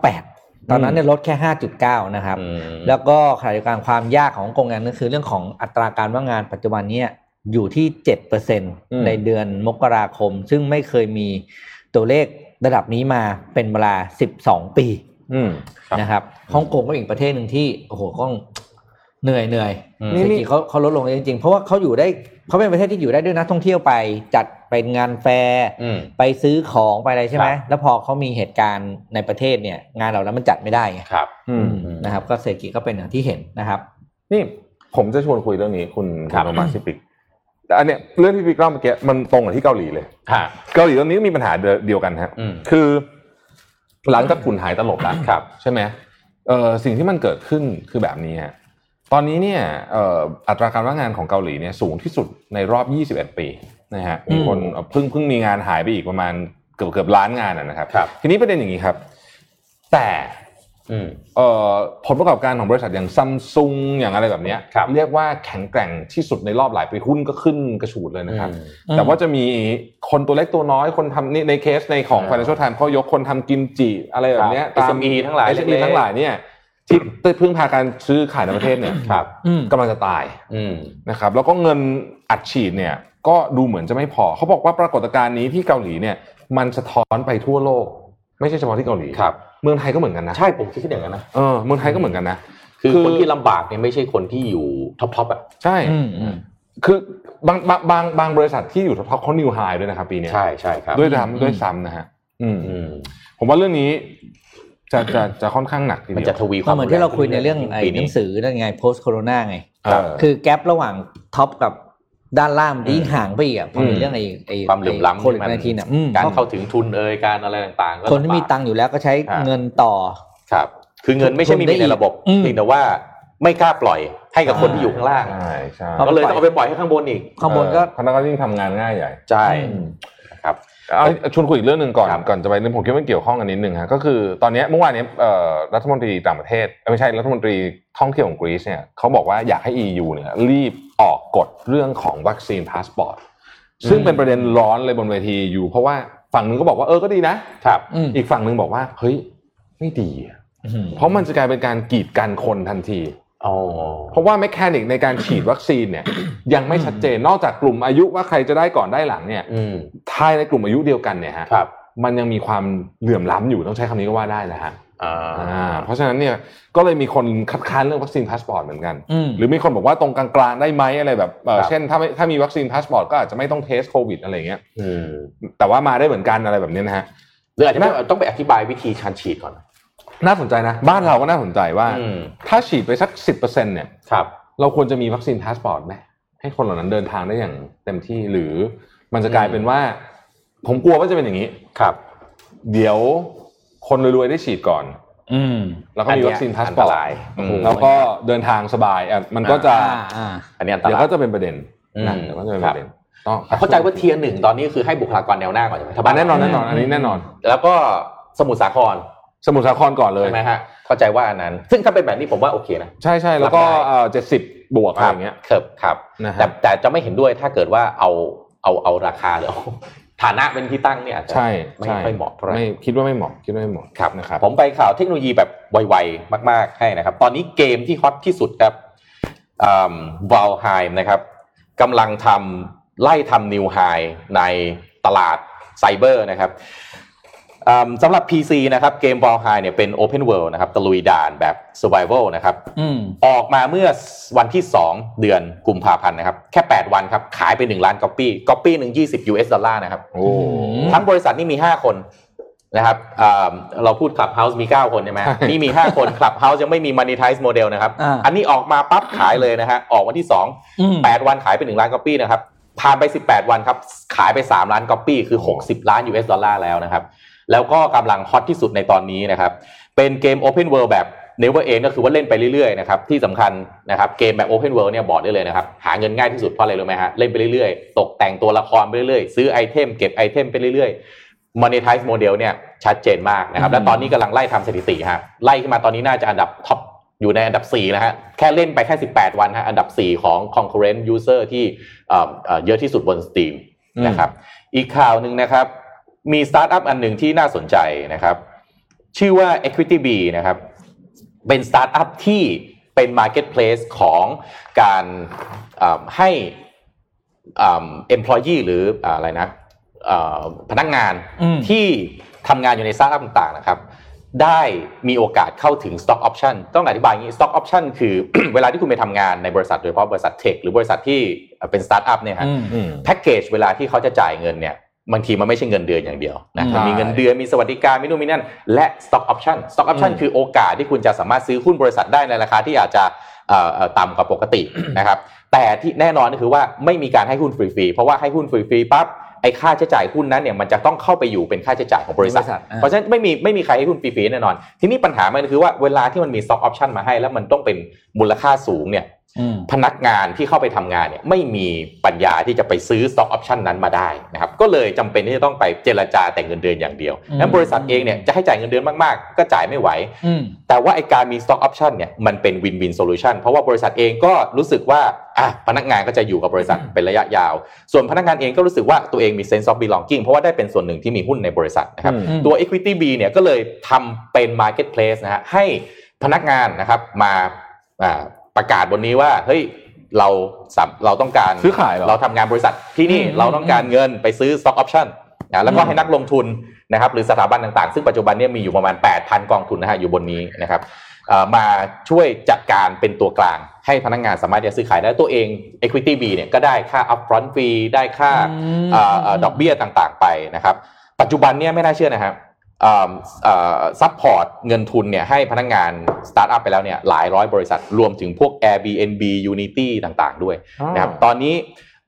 1998 ตอนนั้นเนี่ยลดแค่ 5.9 นะครับอืมแล้วก็ขณะเดียวกันความยากของฮ่องกงงานนั่นคือเรื่องของอัตราการว่างงานปัจจุบันเนี้อยู่ที่ 7%ในเดือนมกราคม ซึ่งไม่เคยมีตัวเลขระดับนี้มาเป็นเวลา 12 ปีอืมครับนะครับฮ่องกงก็อีกประเทศหนึ่งที่โอ้โหก็ เหนื่อยเหนื่อยอืมเศรษฐกิจเขาเขาลดลงเลยจริงๆ เพราะว่าเขาอยู่ได้เขาเป็นประเทศที่อยู่ได้ด้วยนักท่องเที่ยวไปจัดเป็นงานแฟร์อืมไปซื้อของไปอะไรใช่ไหมครับแล้วพอเขามีเหตุการณ์ในประเทศเนี่ย งานเหล่านั้นมันจัดไม่ได้ไงครับอืมอืมนะครับ ก็เศรษฐกิจก็เป็นอย่างที่เห็นนะครับ นี่ผมจะชวนคุยเรื่องนี้คุณครัคุณบโทมัสซิปิกแต่อันเนี้ยเรื่องที่พี่เล่าเมื่อกี้มันตรงกับที่เกาหลีเลยฮะเกาหลีตอนนี้ก็มีปัญหาเดียวกันฮะอืมคือ หลังจากฝุ่นหายตลบแล้วครับใช่ไหมเอ่อสิ่งที่มันเกิดขึ้นคือแบบนี้ฮะ ตอนนี้เนี่ยเอ่ออัตราการว่างงานของเกาหลีเนี่ยสูงที่สุดในรอบ 21 ปีนะฮะมีคนเอ่อเพิ่งเพิ่งมีงานหายไปอีกประมาณเกือบเกือบล้านงานนะนะครับครับ ทีนี้ประเด็นอย่างนี้ครับ แต่อืมเอ่อผลประกอบการของบริษัทอย่างซัมซุงอย่างอะไรแบบเนี้ยครับเรียกว่าแข็งแกร่งที่สุดในรอบหลายปีหุ้นก็ขึ้นกระฉูดเลยนะครับอืมอืมแต่ว่าจะมีคนตัวเล็กตัวน้อยคนทำนี่ในเคสในของอ่า Financial Times เขายกคนทำกิมจิอะไรแบบเนี้ยครับตาม SME ทั้งหลาย SME เล็กๆทั้งหลายเนี่ย ที่พึ่งพาการซื้อขายในประเทศเนี่ยครับอืมกำลังจะตายอืมนะครับ แล้วก็เงินอัดฉีดเนี่ย ก็ดูเหมือนจะไม่พอ เขาบอกว่าปรากฏการณ์นี้ที่เกาหลีเนี่ย มันสะท้อนไปทั่วโลก ไม่ใช่เฉพาะที่เกาหลีครับ เมืองไทยก็เหมือนกันนะ ใช่ผมคิดอย่างนั้นนะเออเมืองไทยก็เหมือนกันนะคือคนที่ลำบากเนี่ยไม่ใช่คนที่อยู่ top top อะใช่อืมอืมคือบางบางบางบางบริษัทที่อยู่ top เขา new high ด้วยนะครับปีเนี้ยใช่ใช่ครับด้วยอืมซ้ำด้วยซ้ำนะฮะอืมอืมผมว่าเรื่องนี้ จะจะจะค่อนข้างหนักทีเดียวมันจะทวีความเหมือนที่เราคุยในเรื่องไอ้หนังสือปีนี้นั่นไง post corona ไงเออคือ gap ระหว่าง top กับด้านล่างมันยิ่งห่างไปอีกอะพอมีอืมเรื่องไอ้ไอ้ความเหลื่อมล้ำโควิดที่มันทีน่ะอืมการเข้าถึงทุนเอ่ยการอะไรต่างๆก็คนที่มีลำบากตังค์อยู่แล้วก็ใช้ครับเงินต่อครับ คือเงินไม่ใช่ไม่มีในระบบอืมเพียงแต่ว่าไม่กล้าปล่อยให้กับคนที่อยู่ข้างล่างใช่ใช่เอาก็เลยต้องเอาไปปล่อยให้ข้างบนอีกข้างบนก็เออพนักงานยิ่งทำงานง่ายใหญ่ใช่อืมครับ เอาชวนคุยอีกเรื่องหนึ่งก่อนครับก่อนจะไปเรื่องผมคิดว่ามันเกี่ยวข้องกันนิดนึงฮะก็คือตอนเนี้ยเมื่อวานเนี้ยเอ่อรัฐมนตรีต่างประเทศเอ้ยไม่ใช่รัฐมนตรีท่องเที่ยวของกรีซเนี่ยเขาบอกว่าอยากให้ EU เนี่ยรีบออกกฎเรื่องของวัคซีนพาสปอร์ตซึ่งเป็นประเด็นร้อนเลยบนเวทีอยู่ เพราะว่าฝั่งหนึ่งก็บอกว่าเออก็ดีนะครับอืมอีกฝั่งหนึ่งบอกว่าเฮ้ยไม่ดีอะอืมเพราะมันจะกลายเป็นการกีดกันคนทันทีอ๋อ เพราะว่า mechanic ในการฉีดวัคซีนเนี่ย ยังไม่ชัดเจนนอกจากกลุ่มอายุว่าใครจะได้ก่อนได้หลังเนี่ยอืมภายในกลุ่มอายุเดียวกันเนี่ยฮะครับมันยังมีความเหลื่อมล้ำอยู่ต้องใช้คำนี้ก็ว่าได้นะฮะอ่าอ่าเพราะฉะนั้นเนี่ยก็เลยมีคนคัดค้านเรื่องวัคซีนพาสปอร์ตเหมือนกันอืมหรือมีคนบอกว่าตรงกลางๆได้ไหมอะไรแบบเอ่อครับเช่นถ้าไม่ถ้ามีวัคซีนพาสปอร์ตก็อาจจะไม่ต้อง test โควิดอะไรเงี้ยอืมแต่ว่ามาได้เหมือนกันอะไรแบบนี้นะฮะหรืออาจจะต้องต้องไปอธิบายวิธีการฉีดก่อน น่าสนใจนะ บ้านเราก็น่าสนใจว่าอืมถ้าฉีดไปสักสิบเปอร์เซ็นต์เนี่ยครับ เราควรจะมีวัคซีนพาสปอร์ตไหมให้คนเหล่านั้นเดินทางได้อย่างเต็มที่หรือมันจะกลายเป็นว่า ผมกลัวว่าจะเป็นอย่างนี้ครับ เดี๋ยวคนรวยๆได้ฉีดก่อน อืมแล้วก็มีวัคซีนพาสปอร์ตอันตรายอืมแล้วก็เดินทางสบายอะมันก็จะอ่าอ่าอันนี้อันตเดี๋ยวก็จะเป็นประเด็นนะอืมเดี๋ยวก็จะเป็นประเด็นต้องเข้าใจว่า tier หนึ่งตอนนี้คือให้บุคลากรแนวหน้าก่อนใช่ไหมถ้าอะบ้านแน่นอนแน่นอน อันนี้แน่นอน แล้วก็สมุทรสาคร สมุทรสาครก่อนเลยใช่ไหมฮะเข้าใจว่าอันนั้น ซึ่งถ้าเป็นแบบนี้ผมว่าโอเคนะใช่ใช่แล้วก็รับได้เจ็ดสิบบวกอะไรอย่างเงี้ยครับครับนะฮะแต่แต่จะไม่เห็นด้วยถ้าเกิดว่าเอาเอาเอาราคาหรือเอาฐานะเป็นที่ตั้งเนี่ยอาจจะใช่ไม่ใช่ค่อยเหมาะเท่าไหร่ไม่คิดว่าไม่เหมาะคิดว่าไม่เหมาะครับนะครับผมไปข่าวเทคโนโลยีแบบไวๆมาก ๆให้นะครับ ตอนนี้เกมที่ hot ที่สุดครับ Valheim นะครับกำลังทำไล่ทำ new high ในตลาดไซเบอร์นะครับอืม สำหรับ PC นะครับเกม v a l h i เนี่ยเป็น Open World นะครับตะลุยด่านแบบ Survival นะครับอืมออกมาเมื่อวันที่ 2 เดือนกุมภาพันธ์นะครับ แค่ 8 วันครับ ขายไป 1 ล้าน copy copy หนึ่ง20 US ดอลลาร์นะครับโอ้มทั้งบริษัทนี่มี 5 คนนะครับอ่าเราพูด Clubhouse มี 9 คนใช่ไหมใช่นี่มี 5 คน Clubhouse ยังไม่มี monetize model นะครับอ่าอันนี้ออกมาปั๊บขายเลยนะฮะออกวันที่2อืม8วันขายไป 1 ล้านก๊อปปี้นะครับผ่านไป 18 วันครับขายไป 3 ล้านก๊อปปี้คือ 60 ล้าน US ดอลลาร์แล้วนะครับ แล้วก็กำลัง hot ที่สุดในตอนนี้นะครับ เป็นเกม Open World แบบ Never End ก็คือว่าเล่นไปเรื่อยๆนะครับที่สำคัญนะครับเกมแบบ Open World เนี่ยบอกได้เลยนะครับ หาเงินง่ายที่สุดเพราะอะไรรู้ไหมฮะเล่นไปเรื่อยๆ ตกแต่งตัวละครไปเรื่อยๆ ซื้อ item เก็บ item ไปเรื่อยๆ Monetize Model เนี่ยชัดเจนมากนะครับและตอนนี้กำลังไล่ทำสถิติฮะไล่ขึ้นมาตอนนี้น่าจะอันดับ top อยู่ในอันดับ 4 นะฮะ แค่เล่นไปแค่ 18 วันฮะ อันดับ 4 ของ concurrent user ที่เอ่อเอ่อเยอะที่สุดบน Steam นะครับ อีกข่าวหนึ่งนะครับ มีสตาร์ทอัพอันหนึ่งที่น่าสนใจนะครับ ชื่อว่า EquityBee นะครับ เป็นสตาร์ทอัพที่เป็น Marketplace ของการอ่าให้อ่า employee หรืออ่าอะไรนะอ่าพนักงานอืมที่ทำงานอยู่ในสตาร์ทอัพต่างๆนะครับ ได้มีโอกาสเข้าถึง stock option ต้องอธิบายอย่างนี้ stock option คือเวลาที่คุณไปทำงานในบริษัทโดยเฉพาะบริษัท tech หรือบริษัทที่เป็นสตาร์ทอัพเนี่ยฮะอืมอืมแพ็กเกจเวลาที่เขาจะจ่ายเงินเนี่ย บางทีมันไม่ใช่เงินเดือนอย่างเดียวนะอืมมันมีเงินเดือนมีสวัสดิการมีนู่นมีนั่นและ stock option stock option อืมคือโอกาสที่คุณจะสามารถซื้อหุ้นบริษัทได้ในราคาที่อาจจะเอ่อเอ่อต่ำกว่าปกตินะครับแต่ที่แน่นอนก็คือว่าไม่มีการให้หุ้นฟรีๆเพราะว่าให้หุ้นฟรีๆปั๊บไอ้ค่าใช้จ่ายหุ้นนั้นเนี่ยมันจะต้องเข้าไปอยู่เป็นค่าใช้จ่ายของบริษัทบริษัทอ่าเพราะฉะนั้นไม่มีไม่มีใครให้หุ้นฟรีๆแน่นอน ทีนี้ปัญหามันคือว่าเวลาที่มันมี stock option มาให้แล้วมันต้องเป็นมูลค่าสูงเนี่ยอืม พนักงานที่เข้าไปทำงานเนี่ยไม่มีปัญญาที่จะไปซื้อ stock option นั้นมาได้นะครับก็เลยจำเป็นที่จะต้องไปเจรจาแต่เงินเดือนอย่างเดียวอืมนั้นบริษัทเองเนี่ยจะให้จ่ายเงินเดือนมากๆ ก็จ่ายไม่ไหวอืมแต่ว่าไอการมี stock option เนี่ยมันเป็น win win solution เพราะว่าบริษัทเองก็รู้สึกว่าอะพนักงานก็จะอยู่กับบริษัทเป็นระยะยาว ส่วนพนักงานเองก็รู้สึกว่าตัวเองมี sense of belonging เพราะว่าได้เป็นส่วนหนึ่งที่มีหุ้นในบริษัทนะครับอืมตัว Equity B เนี่ยก็เลยทำเป็น Marketplace นะฮะให้พนักงานนะครับมาอ่า ประกาศบนนี้ว่าเฮ้ยเราสับเราต้องการซื้อขายเหรอเราทำงานบริษัทที่นี่อืมเราต้องการเงินไปซื้อ stock option นะแล้วก็อืมให้นักลงทุนนะครับหรือสถาบันต่างๆ ซึ่งปัจจุบันเนี่ยมีอยู่ประมาณ 8,000 กองทุนนะฮะอยู่บนนี้นะครับเอ่อมาช่วยจัดการเป็นตัวกลาง ให้พนักงานสามารถจะซื้อขายได้ตัวเอง Equity B เนี่ยก็ได้ค่า upfront fee ได้ค่าอืมเอ่อเอ่อดอกเบี้ยต่างๆ ไปนะครับ ปัจจุบันเนี่ยไม่น่าเชื่อนะครับ support เงินทุนเนี่ยให้พนักงานสตาร์ทอัพไปแล้วเนี่ยหลายร้อยบริษัทรวมถึงพวก Airbnb Unity ต่างๆ ด้วยนะครับตอนนี้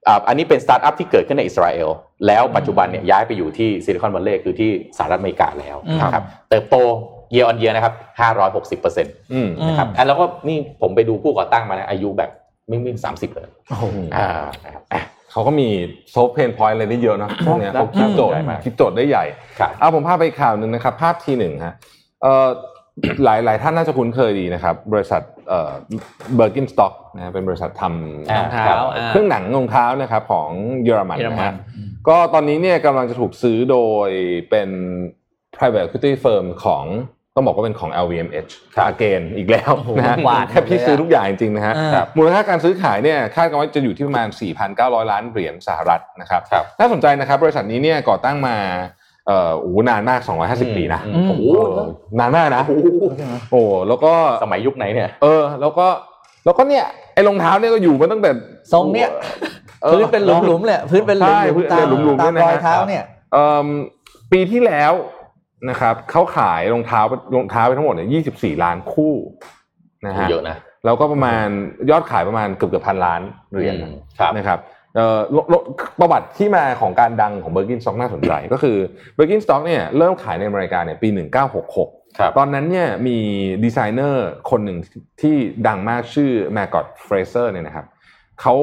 อ่าอันนี้เป็นสตาร์ทอัพที่เกิดขึ้นในอิสราเอลแล้วปัจจุบันเนี่ยย้ายไปอยู่ที่ Silicon Valley คือที่สหรัฐอเมริกาแล้วนะครับเติบโต year on year นะครับ560เปอร์เซ็นต์อืมนะครับอะแล้วก็นี่ผมไปดูผู้ก่อตั้งมานะอายุแบบไม่ไม่สามสิบเลยโอ้โหอ่านะครับอะ เขาก็มี solve pain point อะไรได้เยอะเนอะพวกเนี้ยครับเขาคิดโจทย์ใช่มากคิดโจทย์ได้ใหญ่ครับเอาผมพาไปอีกข่าวหนึ่งนะครับ ภาพทีหนึ่งฮะเอ่อหลายหลายท่านน่าจะคุ้นเคยดีนะครับ บริษัทเอ่อ Birkenstock นะฮะเป็นบริษัททำอ่ารองเท้าอ่าเครื่องหนังรองเท้านะครับของเยอรมันนะฮะเยอรมันก็ตอนนี้เนี่ยกำลังจะถูกซื้อโดยเป็น private equity firm ของ ต้องบอกว่าเป็นของ LVMH ครับ again อีกแล้วโอ้โหนะฮะกวาดแค่พี่ซื้อทุกอย่างจริงๆนะฮะอ่าครับมูลค่าการซื้อขายเนี่ยคาดกันว่าจะอยู่ที่ประมาณ 4,900 ล้านเหรียญสหรัฐนะครับครับน่าสนใจนะครับบริษัทนี้เนี่ยก่อตั้งมาเอ่อโอ้โหนานมาก 250 ปีนะอืมโอ้โหนานมากนะโอ้แล้วก็สมัยยุคไหนเนี่ย เออ แล้วก็แล้วก็เนี่ยไอ้รองเท้าเนี่ยก็อยู่มาตั้งแต่ทรงเนี่ยออพื้นเป็นหลุมๆเลยพื้นเป็นหลุใช่มพื้นๆตามเป็นหลุมๆตามด้วยนะรอยฮะเท้าเนี่ยเอ่อปีที่แล้ว นะครับเขาขายรองเท้ารองเท้าไปทั้งหมดเนี่ย24ล้านคู่นะฮะเยอะนะแล้วก็ประมาณยอดขายประมาณเกือบเกือบพันล้านเหรียญอืมครับนะครับเอ่อโลโลประวัติที่มาของการดังของ Birkenstock น่าสนใจ ก็คือ Birkenstock เนี่ยเริ่มขายในอเมริกาเนี่ยปี 1966ครับตอนนั้นเนี่ยมีดีไซเนอร์คนหนึ่งที่ดังมากชื่อ Margot Fraser เนี่ยนะครับเขา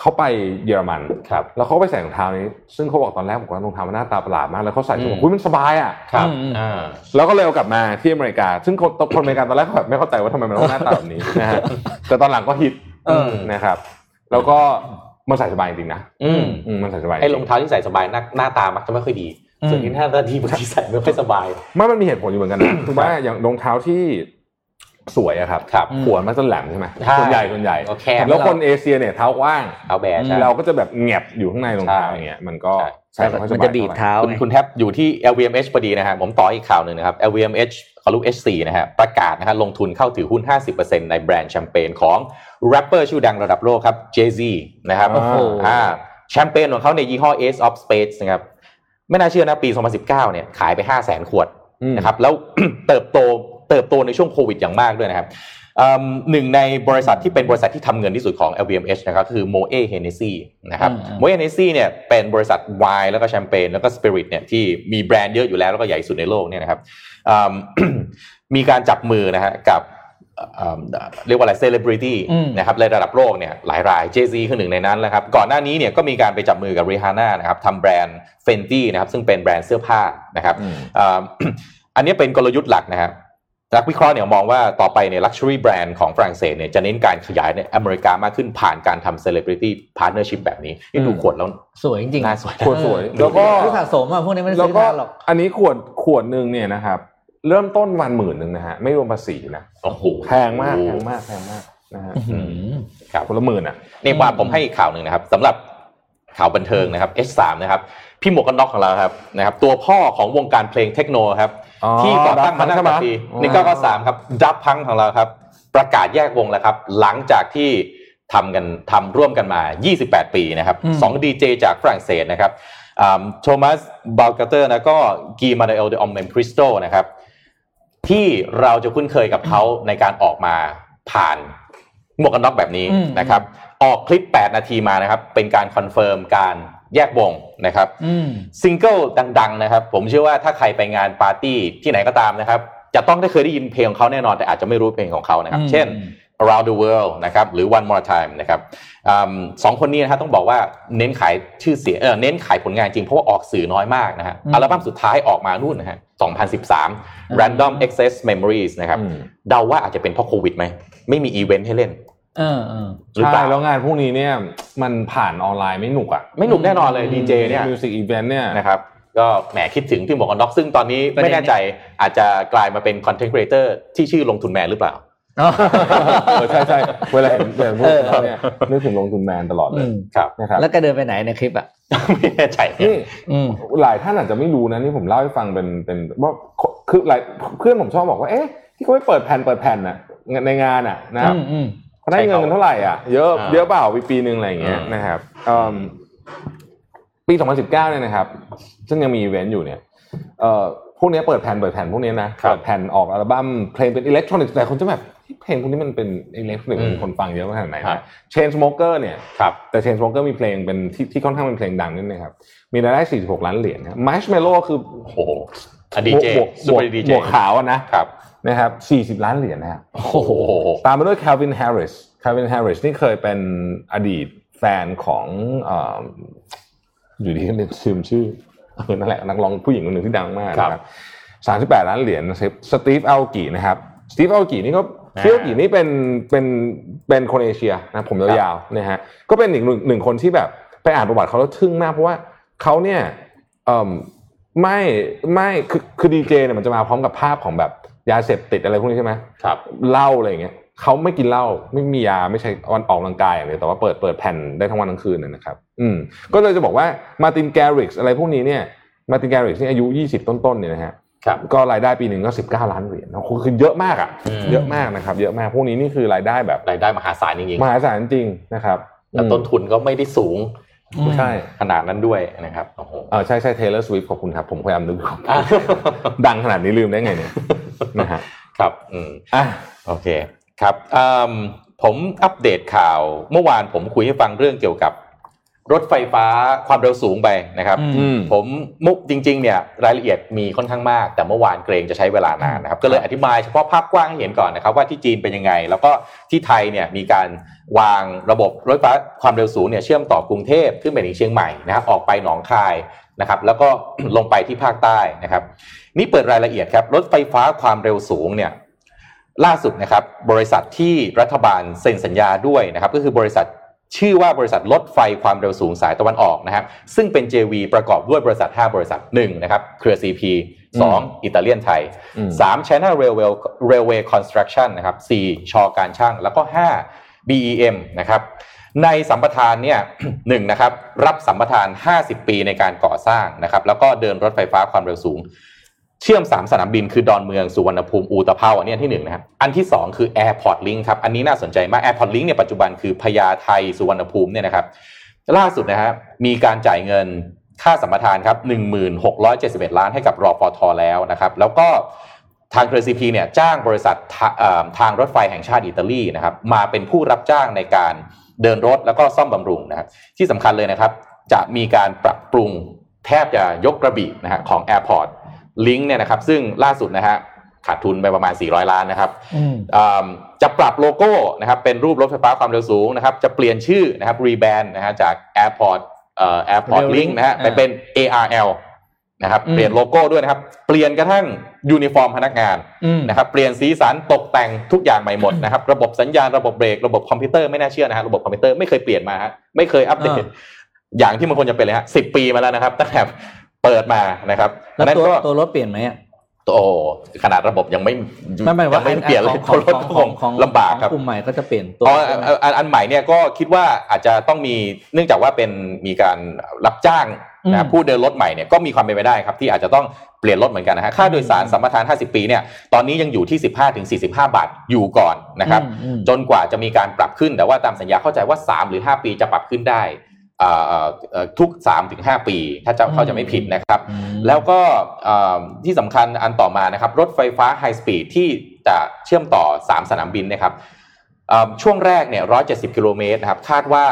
เขาไปเยอรมันครับแล้วเขาไปใส่รองเท้านี้ ซึ่งเขาบอกตอนแรกบอกว่ารองเท้ามันหน้าตาประหลาดมาก แล้วเขาใส่อืถุมงคุยมันสบายอะครับอืมอ่าแล้วก็เลยเอากลับมาที่อเมริกา ซึ่งคนคนอเมริกันตอนแรกเขาแบบไม่เข้าใจว่าทำไมมันต้องหน้าตาแบบนี้นะฮะแต่ตอนหลังก็ฮิตเออนะครับ แล้วก็มันใส่สบายจริงๆนะอืมอืมมันใส่สบายจไอ้ริงรองเท้าที่ใส่สบายหน้าหน้าตามักจะไม่ค่อยดีอืมส่วนที่หน้าตาดีบางทีใส่ไม่ค่อยสบายไม่มันมีเหตุผลอยู่เหมือนกันนะคือว่าอย่างรองเท้าที่ สวยอะครับครับหัวมันจะแหลมใช่ไหมใช่ส่วนใหญ่ส่วนใหญ่ก็แคบแล้วคนเอเชียเนี่ยเท้ากว้างเอาแบร์ใช่เราก็จะแบบแงบอยู่ข้างในรองเท้าใช่อย่างเงี้ยมันก็ใช่ใส่ไค่อยสมันบายจะดีดเท่าไหร่เท้าคุณไงคุณแทบอยู่ที่ LVMH พอดีนะฮะผมต่ออีกข่าวหนึ่งนะครับ LVMH เขาลูก H4 นะฮะประกาศนะฮะลงทุนเข้าถือหุ้น 50%ในแบรนด์แชมเปญของแรปเปอร์ชื่อดังระดับโลกครับ Jay-Z นะครับโอ้โหอ่าแชมเปญของเขาในยยี่ห้อ Ace of Spades นะครับไม่น่าเชื่อนะปี 2019 เนี่ยขายไป 5 0 0 0 0 0 ขวดอืมนะครับแล้วเติบโต เติบโตในช่วงโควิดอย่างมากด้วยนะครับอืมหนึ่งในบริษัทที่เป็นบริษัทที่ทำเงินที่สุดของ LVMH นะครับก็คือ Moe Hennessy นะครับอืม Moe Hennessy เนี่ยเป็นบริษัทไวน์แล้วก็แชมเปญแล้วก็สปิริตเนี่ยที่มีแบรนด์เยอะอยู่แล้วแล้วก็ใหญ่สุดในโลกเนี่ยนะครับอืมมีการจับมือนะฮะกับอืมเรียกว่าอะไรเซเลบริตี้อืมนะครับในระดับโลกเนี่ยหลายราย Jay-Z คือหนึ่งในนั้นนะครับ ก่อนหน้านี้เนี่ยก็มีการไปจับมือกับ Rihanna นะครับทำแบรนด์ Fenty นะครับซึ่งเป็นแบรนด์เสื้อผ้านะครับอืมอ่าอันนี้เป็นกลยุทธ์หลักนะครับ นักวิเคราะห์เนี่ยมองว่าต่อไปเนี่ย luxury brand ของฝรั่งเศสเนี่ยจะเน้นการขยายในอเมริกามากขึ้นผ่านการทำ celebrity partnership แบบนี้นี่ดูอืมขวดแล้วสวยจริงๆน่าสวยขวดสวยเออแล้วก็คือสะสมอะพวกนี้ไม่ได้แล้วซื้อก็ทานหรอกอันนี้ขวดขวดหนึ่งเนี่ยนะครับเริ่มต้นวันหมื่นหนึ่งนะฮะไม่รวมภาษีนะโอ้โหแพงมากแพงมากแพงมากนะฮะอืมครับคนละหมื่นอะนี่ว่าผมให้อีกข่าวหนึ่งนะครับสำหรับข่าวบันเทิงนะครับ H3 นะครับ พี่หมวกกันน็อกของเราครับนะครับ ตัวพ่อของวงการเพลงเทคโนครับอ๋อที่ก่อตั้งมา Daft Punk ตั้งแต่ปีใช่ไหมหนึ่งเก้าเก้าสามครับดับพังของเราครับ ประกาศแยกวงแล้วครับ หลังจากที่ทำกันทำร่วมกันมา 28 ปีนะครับอืมสองดีเจจากฝรั่งเศสนะครับ Thomas Bangalter นะก็ Guy-Manuel de Homem-Christo นะครับ ที่เราจะคุ้นเคยกับเขาในการออกมาผ่านหมวกกันน็อกแบบนี้อืมนะครับ ออกคลิป 8 นาทีมานะครับ เป็นการ confirm การ แยกวงนะครับอืมซิงเกิลดัง ๆ นะครับ ผมเชื่อว่าถ้าใครไปงานปาร์ตี้ที่ไหนก็ตามนะครับ จะต้องได้เคยได้ยินเพลงของเขาแน่นอนแต่อาจจะไม่รู้เพลงของเขานะครับอืมเช่น around the world นะครับหรือ one more time นะครับอืมสองคนนี้นะครับต้องบอกว่าเน้นขายชื่อเสียงเออเน้นขายผลงานจริงเพราะว่าออกสื่อน้อยมากนะฮะอืมอัลบั้มสุดท้ายออกมานู่นนะฮะ2013 random access memories นะครับอืมเดาว่าอาจจะเป็นเพราะโควิดไหมไม่มีอีเวนต์ให้เล่น เออเออหรือเปใช่ล่าแล้วงานพวกนี้เนี่ยมันผ่านออนไลน์ไม่หนุกอะไม่หนุกแน่นอนเลยดีเจเนี่ย music event เนี่ยนะครับก็แหมคิดถึงพี่หมวกกันน็อกซึ่งตอนนี้ประเด็นไม่แน่ใจอาจจะกลายมาเป็น content creator ที่ชื่อลงทุนแมนหรือเปล่าเนาะเออใช่ใช่เวลาเห็นเห็นพวกเออเขาเนี่ยนึกถึงลงทุนแมนตลอดเลอืยมครับนะครับแล้วก็เดินไปไหนในคลิปอะไม่แน่ใจนี่อืมหลายท่านอาจจะไม่รู้นะนี่ผมเล่าให้ฟังเป็นเป็นว่าคือหลายเพื่อนผมชอบบอกว่าเอ๊ะที่เขาไม่เปิดแผ่นเปิดแผ่นน่ะในงานอะนะครับอืมอืมเขา ได้เงินกันเท่าไหร่อะเยอะอ่าเยอะเปล่าปีปีหนึ่งอะไรอย่างเงี้ยอ่านนะครับเอิ่มปี 2019 เนี่ยนะครับ ซึ่งยังมีอีเวนต์อยู่เนี่ยเอ่อพวกเนี้ยเปิดแผ่นเปิดแผ่นพวกเนี้ยนะเปิดแผ่นออกอัลบั้มเพลงเป็นอิเล็กทรอนิกส์แต่คนจะแบบเพลงพวกนี้มันเป็นอิเล็กทรอนิกส์มีคนฟังเยอะขนาดไหนครันะบ Chainsmokers เนี่ยครับแต่ Chainsmokers มีเพลงเป็นที่ที่ค่อนข้างเป็นเพลงดังนิดนึงครับ มีรายได้ 46 ล้านเหรียญครับ Marshmello คือโอ้โหอดีเจบวกซูบวเปกอร์ดีเจบวกขาวอะนะครับ นะครับ40 ล้านเหรียญนะครับโอ้โหตามมาด้วย Calvin Harris Calvin Harris นี่เคยเป็นอดีตแฟนของเอ่ออยู่ดีก็ลืมชื่อชื่อเออนั่นแหละนักร้องผู้หญิงคนหนึ่งที่ดังมากนะครับสามสิบแปดล้านเหรียญ Steve Aoki นะครับ Steve Aoki นี่ก็ Steve Aoki นี่เป็นเป็นเป็นคนเอเชียนะผมยาวๆนะฮะก็เป็นอีกหนึ่งหนึ่งคนที่แบบไปอ่านประวัติเขาแล้วทึ่งมากเพราะว่าเขาเนี่ยเอ่มไม่ไม่คือคือดีเจเนี่ยมันจะมาพร้อมกับภาพของแบบ ยาเสพติดอะไรพวกนี้ใช่ไหมครับเหล้าอะไรอย่างเงี้ยเขาไม่กินเหล้าไม่มียาไม่ใช่วันออกกำลังกายอย่างเดียวแต่ว่าเปิดเปิดแผ่นได้ทั้งวันทั้งคืนนะนะครับ อืมก็เลยจะบอกว่ามาตินแกริกอะไรพวกนี้เนี่ยมาตินแกริกนี่อายุ 20 ต้นๆเนี่ยนะฮะครับก็รายได้ปีหนึ่งก็ 19 ล้านเหรียญนะคือเยอะมากอะอืมเยอะมากนะครับ เยอะมากพวกนี้นี่คือรายได้แบบรายได้มหาศาลจริงมหาศาลจริงนะครับๆแต่ต้นทุนก็ไม่ได้สูงอืม ใช่ขนาดนั้นด้วยนะครับโอ้โหเออใช่ใช่เทเลอร์สวิฟขอบคุณครับ ผมพยายามนึกอะดังขนาดนี้ลืมได้ไงเนี่ยนะฮะครับอืมอะโอเคครับอืมผมอัปเดตข่าวเมื่อวานผมคุยให้ฟังเรื่องเกี่ยวกับ รถไฟฟ้าความเร็วสูงไปนะครับอืมอืมผมมุกจริงๆเนี่ยรายละเอียดมีค่อนข้างมาก แต่เมื่อวานเกรงจะใช้เวลานานนะครับก็เลยอธิบายเฉพาะภาพกว้างให้เห็นก่อนนะครับว่าที่จีนเป็นยังไง แล้วก็ที่ไทยเนี่ยมีการวางระบบรถไฟฟ้าความเร็วสูงเนี่ยเชื่อมต่อกรุงเทพขึ้นไปถึงเชียงใหม่นะครับออกไปหนองคายนะครับแล้วก็ลงไปที่ภาคใต้นะครับ นี่เปิดรายละเอียดครับรถไฟฟ้าความเร็วสูงเนี่ยล่าสุดนะครับบริษัทที่รัฐบาลเซ็นสัญญาด้วยนะครับก็คือบริษัท ชื่อว่าบริษัทรถไฟความเร็วสูงสายตะวันออกนะครับ ซึ่งเป็น JV ประกอบด้วยบริษัท 5 บริษัท1นะครับ เครือ CP 2อิตาเลียนไทยอืม3 China Railway Railway Construction นะครับ4ชอการช่าง แล้วก็ 5 BEM นะครับ ในสัมปทานเนี่ยหนึ่งนะครับ รับสัมปทาน 50 ปีในการก่อสร้างนะครับ แล้วก็เดินรถไฟฟ้าความเร็วสูง เชื่อม 3 สนามบินคือดอนเมืองสุวรรณภูมิอูตะเภาอันนี้ที่หนึ่งนะครับอันที่ 2 คือ Airport Link ครับอันนี้น่าสนใจมาก Airport Link เนี่ยปัจจุบันคือพญาไทสุวรรณภูมิเนี่ยนะครับล่าสุดนะครับมีการจ่ายเงินค่าสัมปทานครับ1671 ล้านให้กับรอฟทแล้วนะครับ แล้วก็ทางเครือซีพีเนี่ยจ้างบริษัททาเอ่อทางรถไฟแห่งชาติอิตาลีนะครับมาเป็นผู้รับจ้างในการเดินรถแล้วก็ซ่อมบำรุงนะครับที่สำคัญเลยนะครับ จะมีการปรับปรุงแทบจะยกกระบินะฮะของแอร์พอร์ต Airport Link เนี่ยนะครับซึ่งล่าสุดนะฮะขาดทุนไปประมาณ 400 ล้านนะครับอืมอ่าจะปรับโลโก้นะครับเป็นรูปรถไฟฟ้าความเร็วสูงนะครับจะเปลี่ยนชื่อนะครับ rebrand นะฮะจาก Airport เอ่อ Airport Rail Link Link นะฮะอ่าไปเป็น ARL นะครับอืมเปลี่ยนโลโก้ด้วยนะครับ เปลี่ยนกระทั่งยูนิฟอร์มพนักงานอืมนะครับเปลี่ยนสีสันตกแต่งทุกอย่างใหม่หมดนะครับระบบสัญญาณระบบเบรกระบบคอมพิวเตอร์ไม่น่าเชื่อนะฮะระบบคอมพิวเตอร์ไม่เคยเปลี่ยนมาฮะไม่เคยอัปเดตอ่าอย่างที่มันควรจะเป็นเลยฮะสิบปีมาแล้วนะครับตั้งแต่ เปิดมานะครับแล้วนั้นตัวก็ตัวรถเปลี่ยนไหมอะโอ้ขนาดระบบยังไม่ไม่ไม่ยัว่าไม่เปลี่ยนเลยของรถของคของงของลำบากครับของกลุ่มใหม่ก็จะเปลี่ยนตัวอ๋ออันอันอันใหม่เนี่ยก็คิดว่าอาจจะต้องมีเนื่องจากว่าเป็นมีการรับจ้างนะผู้เดินรถใหม่เนี่ยก็มีความเป็นไปได้ครับที่อาจจะต้องเปลี่ยนรถเหมือนกันนะฮะค่าโดยสารสัมปทาน 50 ปีเนี่ยตอนนี้ยังอยู่ที่ 15ถึง45 บาทอยู่ก่อนนะครับอืมอืมจนกว่าจะมีการปรับขึ้นแต่ว่าตามสัญญาเข้าใจว่า 3 หรือ 5 ปีจะปรับขึ้นได้อ่าเอ่อเอ่อ ทุก3ถึง5ปี ถ้าจะเข้าใจไม่ผิดนะครับอืมแล้วก็เอ่อที่สำคัญอันต่อมานะครับ รถไฟฟ้าไฮสปีดที่จะเชื่อมต่อ 3 สนามบินนะครับเอ่อช่วงแรกเนี่ย 170 กิโลเมตรนะครับ คาดว่า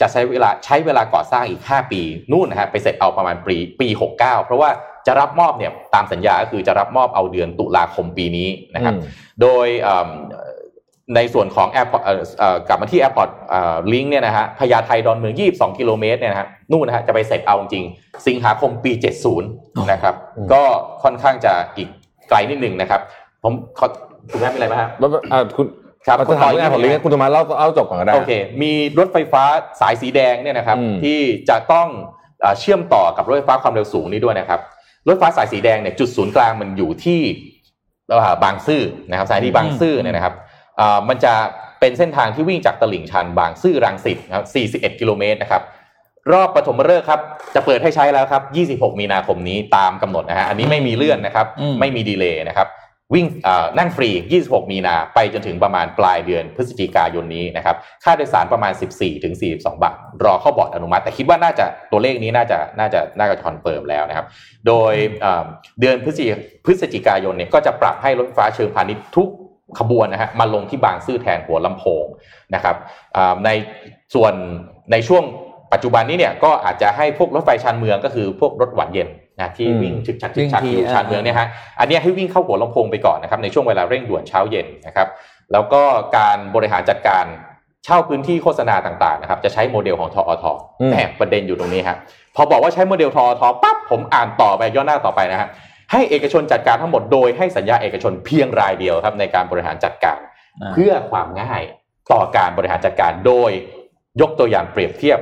จะใช้เวลาใช้เวลาก่อสร้างอีก 5 ปี นู่นนะฮะไปเสร็จเอาประมาณปีปี 69 เพราะว่าจะรับมอบเนี่ยตามสัญญาก็คือจะรับมอบเอาเดือนตุลาคมปีนี้นะครับอืมโดยเอิ่ม ในส่วนของ Airport เอ่อเอ่อกลับมาที่ Airport ลิงก์เนี่ยนะฮะพญาไทดอนเมือง 22 กิโลเมตรเนี่ยนะฮะนู่นนะฮะจะไปเสร็จเอาจริงๆสิงหาคมปี 70 นะครับอืมก็ค่อนข้างจะอีกไกลนิดหนึ่งนะครับ ผมขอคุณแม่เป็นอะไรไหมครับแล้วอ่าคุณครับเอาสถานการณ์ของลิงก์คุณธรรมะเล่าเล่าจบก่อนก็ได้โอเค มีรถไฟฟ้าสายสีแดงเนี่ยนะครับอืมที่จะต้องเอ่อเชื่อมต่อกับรถไฟฟ้าความเร็วสูงนี้ด้วยนะครับรถไฟฟ้าสายสีแดงเนี่ยจุดศูนย์กลางมันอยู่ที่เอ่อบางซื่อนะครับสถายที่บางซื่อเนี่ยนะครับเอ่อ มันจะเป็นเส้นทางที่วิ่งจากตลิ่งชันบางซื่อรังสิตนะครับ41 กิโลเมตรนะครับรอบปฐมฤกษ์ครับ จะเปิดให้ใช้แล้วครับ 26 มีนาคมนี้ตามกำหนดนะฮะอันนี้ไม่มีเลื่อนนะครับอืมไม่มี delay นะครับ วิ่งเอ่อนั่งฟรี 26 มีนาไปจนถึงประมาณปลายเดือนพฤศจิกายนนี้นะครับ ค่าโดยสารประมาณ 14 ถึง 42 บาท รอเข้าบอร์ดอนุมัติ แต่คิดว่าน่าจะตัวเลขนี้น่าจะน่าจะน่าจะ confirm แล้วนะครับ โดยเอ่อเดือนพฤศจิพฤศจิกายนเนี่ยก็จะปรับให้รถไฟฟ้าเชิงพาณิชย์ทุก ขบวนนะฮะมาลงที่บางซื่อแทนหัวลำโพงนะครับอ่าในส่วนในช่วงปัจจุบันนี้เนี่ยก็อาจจะให้พวกรถไฟชานเมืองก็คือพวกรถหวานเย็นนะที่อืมวิ่งฉึกฉักฉึกฉักวิ่งทีอยู่ชานเมืองเนี่ยฮะอันเนี้ยให้วิ่งเข้าหัวลำโพงไปก่อนนะครับในช่วงเวลาเร่งด่วนเช้าเย็นนะครับแล้วก็การบริหารจัดการเช่าพื้นที่โฆษณาต่างๆนะครับจะใช้โมเดลของทอทอืมแต่ประเด็นอยู่ตรงนี้ฮะพอบอกว่าใช้โมเดลทอทปั๊บผมอ่านต่อไปย่อหน้าต่อไปนะฮะ ให้เอกชนจัดการทั้งหมดโดยให้สัญญาเอกชนเพียงรายเดียวครับในการบริหารจัดการอ่าเพื่อความง่ายต่อการบริหารจัดการโดยยกตัวอย่างเปรียบเทียบ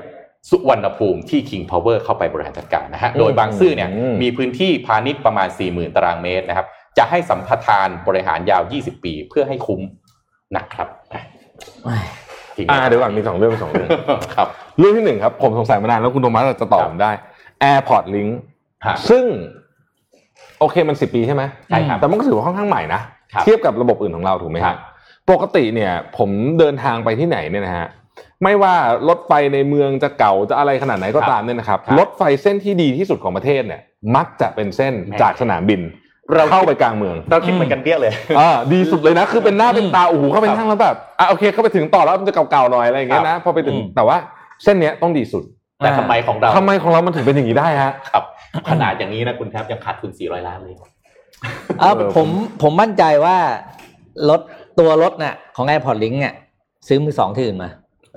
สุวรรณภูมิที่ King Power เข้าไปบริหารจัดการนะฮะอืมโดยบางซื่อเนี่ยอืมมีพื้นที่พาณิชย์ประมาณ 40,000 ตารางเมตรนะครับ จะให้สัมปทานบริหารยาว 20 ปีเพื่อให้คุ้มนะครับทิ้งไอ่าเดี๋ยวก่อนมีสองเรื่องสองเรื่องครับ เรื่องที่หนึ่งครับ ผมสงสัยมานานแล้วคุณโทมัสจะตอบผมได้ Airport Link ฮะซึ่ง โอเคมันสิบปีใช่ไหมใช่ครับแต่มันก็ถือว่าค่อนข้างใหม่นะครับเทียบกับระบบอื่นของเราถูกไหมคครัรับบปกติเนี่ย ผมเดินทางไปที่ไหนเนี่ยนะฮะไม่ว่ารถไฟในเมืองจะเก่าจะอะไรขนาดไหนก็ตามเนี่ยนะครับครับรถไฟเส้นที่ดีที่สุดของประเทศเนี่ย มักจะเป็นเส้นแม่จากสนามบินเราเข้าไปกลางเมือง เราคิดเหมือนกันเปี้ยเลยอ่าดีสุดเลยนะ คือเป็นหน้าเป็นตาโอ้โหเข้าไปนั่งแล้วแบบอะโอเคเข้าไปถึงต่อแล้วมันจะเก่าๆหน่อยอะไรอย่างเงี้ยนะพอไปถึงอืมแต่ว่าเส้นเนี้ยต้องดีสุด แต่อ่าทำไมของเราทำไมของเรามันถึงเป็นอย่างนี้ได้ฮะครับ ขนาดอย่างนี้นะคุณแทบยังขาดทุน400 ล้านเลยเออเออผมผมมั่นใจว่ารถตัวรถน่ะของ AirPod Link เนี่ยซื้อมือสองที่อื่นมา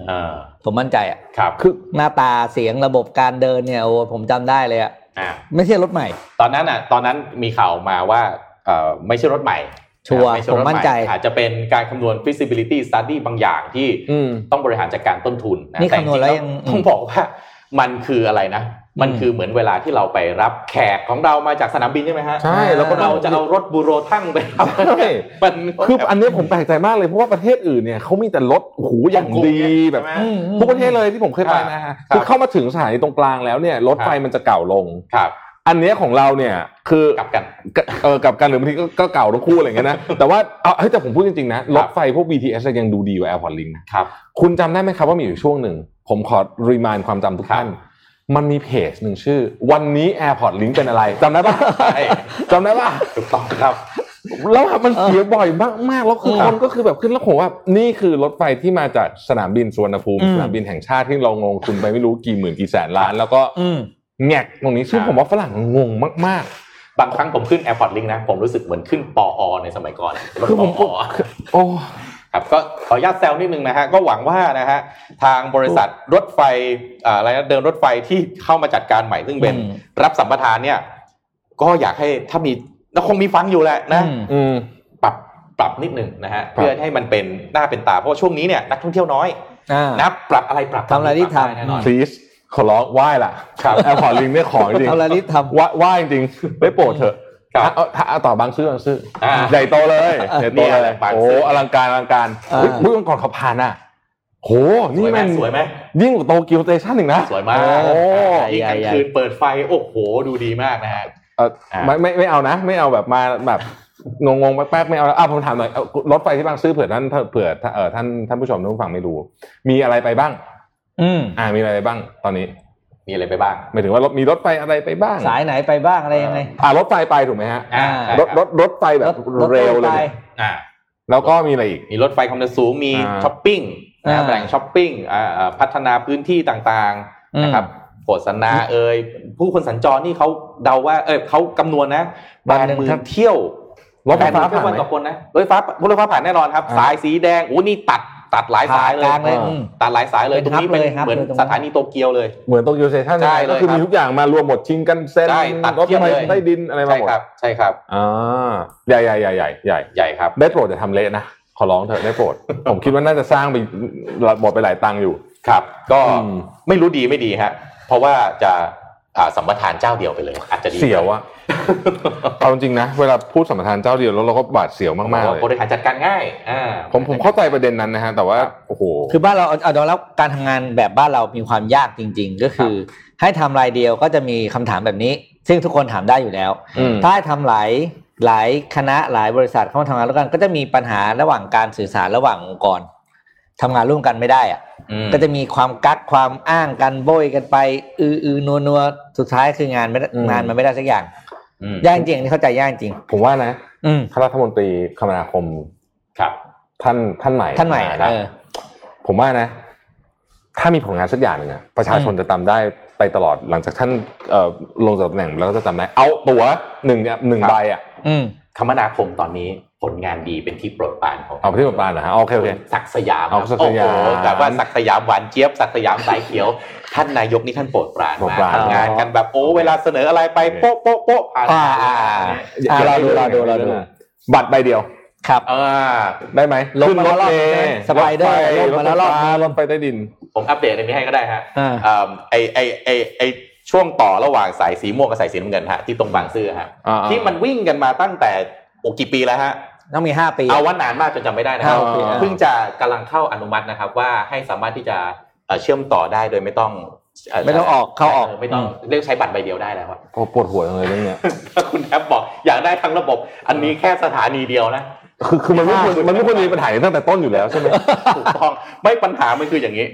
อ่าผมมั่นใจอะครับคือหน้าตาเสียงระบบการเดินเนี่ยโอ้ผมจำได้เลยอะอ่าไม่ใช่รถใหม่ ตอนนั้นอะ ตอนนั้นมีข่าวออกมาว่าเอ่อไม่ใช่รถใหม่ชัวร์ไม่ใช่รถผมมั่นใจอาจจะเป็นการคำนวณ feasibility study บางอย่างที่อืมต้องบริหารจัดการต้นทุนนะนี่แต่คำนวณแล้วยังจริๆต้องบอกว่า มันคืออะไรนะ มันอืมคือเหมือนเวลาที่เราไปรับแขกของเรามาจากสนามบินใช่ไหมฮะใช่แล้วก็เราจะเอารถบูโรทั่งไปรับใช่มันคืออันเนี้ยผมแปลกใจมากเลยเพราะว่าประเทศอื่นเนี่ยเขามีแต่รถโอ้โหอย่างดีแบบใช่ไหมอืมทุกประเทศเลยที่ผมเคยไปนะฮะครับคือเข้ามาถึงสถานีตรงกลางแล้วเนี่ยรถไฟครับมันจะเก่าลงครับ อันเนี้ยของเราเนี่ยคือกลับกันเออกลับกันหรือบางทีก็ก็เก่าทั้งคู่อะไรอย่างเงี้ยนะ แต่ว่าเอาเฮ้ยแต่ผมพูดจริงๆนะรถไฟพวก BTS ยังดูดีกว่า Airport Link นะครับคุณจำได้ไหมครับว่ามีอยู่ช่วงหนึ่ง ผมขอรีมายความจำทุกท่าน มันมีเพจหนึ่งชื่อ วันนี้ Airport Link เป็นอะไรจำได้ปะใช่จำได้ปะ ถูกต้องครับ แล้วมันเสียบ่อยมากๆแล้วคือเออคนก็คือแบบขึ้นแล้วผมว่านี่คือรถไฟที่มาจากสนามบินสุวรรณภูมิอืมสนามบินแห่งชาติที่เราลงทุนไปไม่รู้กี่หมื่นกี่แสนล้าน แล้วก็อืม แงกตรงนี้ซึ่งครับผมว่าฝรั่งงงมากบางครั้งผมขึ้น Airport Link นะ ผมรู้สึกเหมือนขึ้นปออในสมัยก่อนรถคือผมปออๆโอ้ครับก็ขออนุญาตแซวนิดนึงนะฮะก็หวังว่านะฮะทางบริษัทรถไฟอ่าอะไรนะเดินรถไฟที่เข้ามาจัดการใหม่ซึ่งเป็นอืมรับสัมปทานเนี่ย ก็อยากให้ถ้ามีแล้วคงมีฟังอยู่แหละนะอืมอืมปรับปรับนิดนึงนะฮะครับเพื่อให้มันเป็นหน้าเป็นตาเพราะว่าช่วงนี้เนี่ยนักท่องเที่ยวน้อยอ่านะปรับอะไรปรับทำอะไรที่ทำปบด้แน่นอน please ขอร้องไหว้ล่ะครับแอร์พอร์ตลิงเนี่ยขอจริงเอาละรีบทำไหว้ไหว้จริงได้โปรดเถอะครับเอาเอาเอาต่อบางซื่อบางซื่ออ่าใหญ่โตเลยใหญ่โตเนี่เลยยบางโอ้ซื่ออลังการอลังการอ่าเฮ้ยเมื่อก่อนเขาผ่านอะโหสนี่วยไหมมันสวยไหมยิ่งกว่าโตเกียวสเตชันอีกนะ สวยมากโอ้ยิ่งกลางใหญ่ๆคืนเปิดไฟ โอ้โห ดูดีมากนะฮะเอออ่าไม่ไม่ไม่เอานะ ไม่เอาแบบมาแบบงงงๆแป๊กๆไม่เอาอะผมถามหน่อยเอารถไฟที่บางซื่อเผื่อท่านเผื่อเออท่านท่านผู้ชมท่านผู้ฟังไม่รู้ มีอะไรไปบ้าง อืมอ่ามีอะไรไปบ้างตอนนี้มีอะไรไปบ้างหมายถึงว่ารถมีรถไฟอะไรไปบ้าง สายไหนไปบ้างอะไรยังไงอ่ารถไฟไปถูกไหมฮะอ่าอ่ารถรถรถไฟแบบรถเร็วตู้เลยไปเนี่ยอ่าแล้วก็มีอะไรอีก มีรถไฟความเร็วสูงมีอ่าช้อปปิ้งนะอ่าแหล่งช้อปปิ้งอ่าอ่าพัฒนาพื้นที่ต่างอืมๆนะครับโฆษณาเอ่ยผู้คนสัญจรนี่เขาเดาว่า เออเขากำนวณนะแปวันดหนึ่งหมื่ครันบเที่ยวรถไฟฟ้าแปดหมื่ผ่านนไหมต่อคนนะรถไฟฟ้ารถไฟฟ้าผ่านแน่นอนครับอ่าสายสีแดงโอ้นี่ตัด ตัดหลายสายเลยผ่ากลางเลยเอออืมตัดหลายสายเลยเป็ตนรงนี้ฮับเป็นเลยครับเหมือนเลยตรงนั้นสถานีโตเกียวเลย เหมือนโตเกียวสเตชันใช่เลยก็คือครับมีทุกอย่างมารวมหมดชิงกันเซ็นใช่ตัดรถเทียบไฟเลยใต้ดินอะไรมาใช่หมดครับใช่ครับอ่าใหญ่ใหญ่ใหญ่ใหญ่ใหญ่ใหญ่ครับได้โปรดจะทำเละนะขอร้องเถอะได้โปรด ผมคิดว่าน่าจะสร้างไปหมดไปหลายตังค์อยู่ครับ ก็อืมไม่รู้ดีไม่ดีฮะเพราะว่าจะอ่า สัมปทานเจ้าเดียวไปเลย อาจจะดีเสียวอะเอาจริงๆนะ เวลาพูดสัมปทานเจ้าเดียวแล้วเราก็บาดเสียวมากๆเลยบริหารจัดการง่ายอ่าผมผมเข้าใจประเด็นนั้นนะฮะแต่ว่าโอ้โหคือบ้านเราเอาเอาแล้วการทำงานแบบบ้านเรามีความยากจริง ๆ ก็คือ ให้ทำรายเดียวก็จะมีคำถามแบบนี้ ซึ่งทุกคนถามได้อยู่แล้วอืมถ้าให้ทำหลายหลายคณะหลายบริษัทเข้ามาทำงานแล้วกัน ก็จะมีปัญหาระหว่างการสื่อสารระหว่างองค์กร ทำงานร่วมกันไม่ได้อะอืมก็จะมีความกักความอ้างกันโบยกันไป อืออือนัวนัวสุดท้ายคืองานไม่ได้อืมงานมันไม่ได้สักอย่างอืมยากจริงอันนี่เข้าใจยากจริง ผมว่านะอืมข้ารัฐมนตรีคมนาคมครับ ท่านท่านใหม่ท่านใหม่นะเออผมว่านะ ถ้ามีผลงานสักอย่างหนึ่งอะประชาชนจะจำได้ไปตลอดหลังจากท่านเอ่อลงจากตำแหน่งแล้วก็จะจำได้เอาตั๋วหนึ่งเนี่ยหนึ่งครับใบอะอืมคมนาคมตอนนี้ ผลงานดีเป็นที่โปรดปรานของเอาไปที่ประปานเหรอฮะโอเคโอเคศักดิ์สยามเอาศักดิ์สยามโอ้โหแบบว่าศักดิ์สยามหวานเจี๊ยบศักดิ์สยามสายเขียว ท่านนายกนี่ท่านโปรดปรานโปรดมากปรานทำงานกันแบบโอ้เวลาเสนออะไรไปโป๊ะโป๊ะโป๊ะผ่านอ่าอ่าอ่าอะเราดูเราดูเราดูบัตรใบเดียวครับอ่าได้ไหมลงมาแล้วรอบขึ้นใช่ไหมเมล์สไปเดอร์ถฟลงมาแล้วรอบถไฟฟ้ารถไฟใต้ดิน ผมอัปเดตอันนี้ให้ก็ได้ฮะอ่าอ่าไอไอไอไอช่วงต่อระหว่างสายสีม่วงกับสายสีน้ำเงินฮะที่ตรงบางซื่อฮะอ่าๆที่มันวิ่งกันมาตั้งแต่โอ้กี่ปีแล้วฮะ ต้องมีห้าปี เอาว่านานมากจนจำไม่ได้นะครับอ่าโอเคอ่าเพิ่งจะกำลังเข้าอนุมัตินะครับ ว่าให้สามารถที่จะเอ่อเชื่อมต่อได้โดยไม่ต้องเไม่ต้องออกเข้าออกไม่ต้องเรียกใช้บัตรใบเดียวได้แล้วอะโอ้ปวดหัวจังเลยเรื่องเนี้ยถ้าคุณแอปบอกอยากได้ทั้งระบบ อันนี้แค่สถานีเดียวนะคือคือมันไม่ควรมันไม่ควรมีปัญหาตั้งแต่ต้นอยู่แล้วใช่ไหมถูกต้องไม่ปัญหามันคืออย่างนี้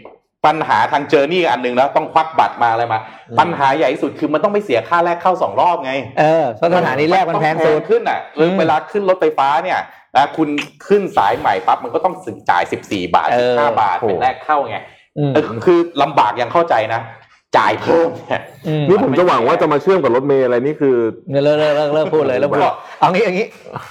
ปัญหาทางเจอร์นี่อันหนึ่งแล้วต้องควักบัตรมาอะไรมา ปัญหาใหญ่ที่สุดคือมันต้องไปเสียค่าแรกเข้าสองรอบไง เออเพราะสถานีแรกมันแพงสุดขึ้นอะอืมเวลาขึ้นรถไฟฟ้าเนี่ยนะคุณขึ้นสายใหม่ปั๊บมันก็ต้องจ่าย14บาทเออ15บาทโอ้เป็นแรกเข้าไงอืมเออคือลำบากยังเข้าใจนะจ่ายเพิ่มเนี่ยอืมนี่ผมจะหวังว่าจะมาเชื่อมกับรถเมล์อะไรนี่คือเลิกเลิกเลิกเลิกพูดเลยแล้วพูดเอางี้เอางี้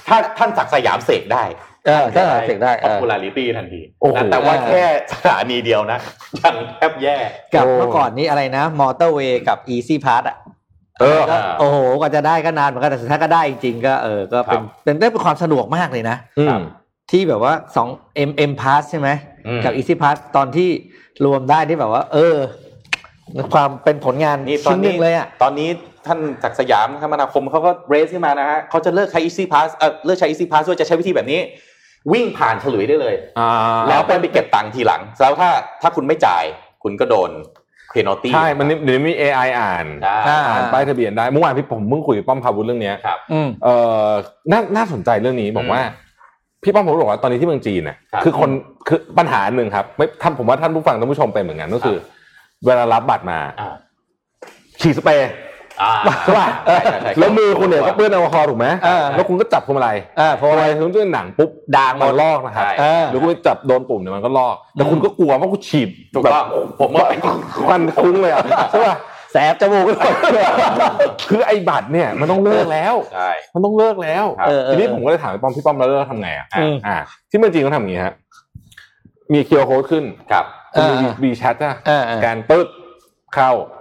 ถ้าท่านศักดิ์สยามเสกได้ เออถ้าเสกได้เออ popularity ทันทีโอ้โหนะแต่ว่าแค่สถานีเดียวนะยังแทบแย่กับโอ้เมื่อก่อนนี้อะไรนะมอเตอร์เวย์กับ Easy Pass อะเออก็โอ้โหกว่าจะได้ก็นานเหมือนกันแต่สุดท้ายก็ได้จริงๆก็เออก็เป็นครับเป็นได้เป็นความสะดวกมากเลยนะอืมที่แบบว่าสอง M M Pass ใช่ไหมอืมกับ Easy Pass ตอนที่รวมได้ที่แบบว่า เออ ความเป็นผลงานนี่ตอชิ้นนหนึ่นี้งเลยอะตอนนี้ท่านศักดิ์สยามคมนาคมเขาก็เรสขึ้นมานะฮะเขาจะเลิกใช้ easy pass เออเลิกใช้ easy pass ด้วยจะใช้วิธีแบบนี้ วิ่งผ่านฉลุยได้เลยอ่าแล้วไปไปเก็บตังค์ทีหลังแล้วถ้าถ้าคุณไม่จ่าย คุณก็โดนเพนอตี้ใช่ มันนี่เดี๋ยวนี้มี AI อ่านอ่าอ่านป้ายทะเบียนได้เมื่อวานพี่ผมเพิ่งคุยกับป้อมพาวุฒิเรื่องเนี้ยครับอืมเออน่าน่าสนใจเรื่องนี้บอกว่า พี่ป้อมผมบอกว่าตอนนี้ที่เมืองจีนน่ะครับคือคนคือปัญหาหนึ่งครับไม่ท่านผมว่าท่านผู้ฟังท่านผู้ชมเป็นเหมือนกันก็คือ เวลารับบัตรมาอ่าฉีดสเปรย์อ่า ใช่ป่ะใช่ใช่ใช่แล้วมือคุณเนี่ยก็เปื้อนแอลกอฮอล์ถูกไหมเออแล้วคุณก็จับพวงมาลัยอ่าเพพวราะงมาว่าลัยคุณด้วยหนังปุ๊บด่างหมมันดลอกนะครับใช่เออหรือคุณไปจับโดนปุ่มเนี่ยมันก็ลอกแต่คุณก็กลัวว่าคุณฉีดถูกแบบต้องผมว่าควันคลุ้งเลยอะใช่ป่ะแสบจมูกเลยคือไอ้บัตรเนี่ยมันต้องเลิกแล้วใช่มันต้องเลิกแล้วครับเออเออทีนี้ผมก็เลยถามพี่ป้อมพี่ป้อมแล้วเลิกทำไงอะอืมอ่าที่เมืองจีนเขาทำอย่างนี้ฮะมี QR code ขึ้นครับคุณมีเออ WeChat อะเออเออสแกนปึ๊ดเข้าอืม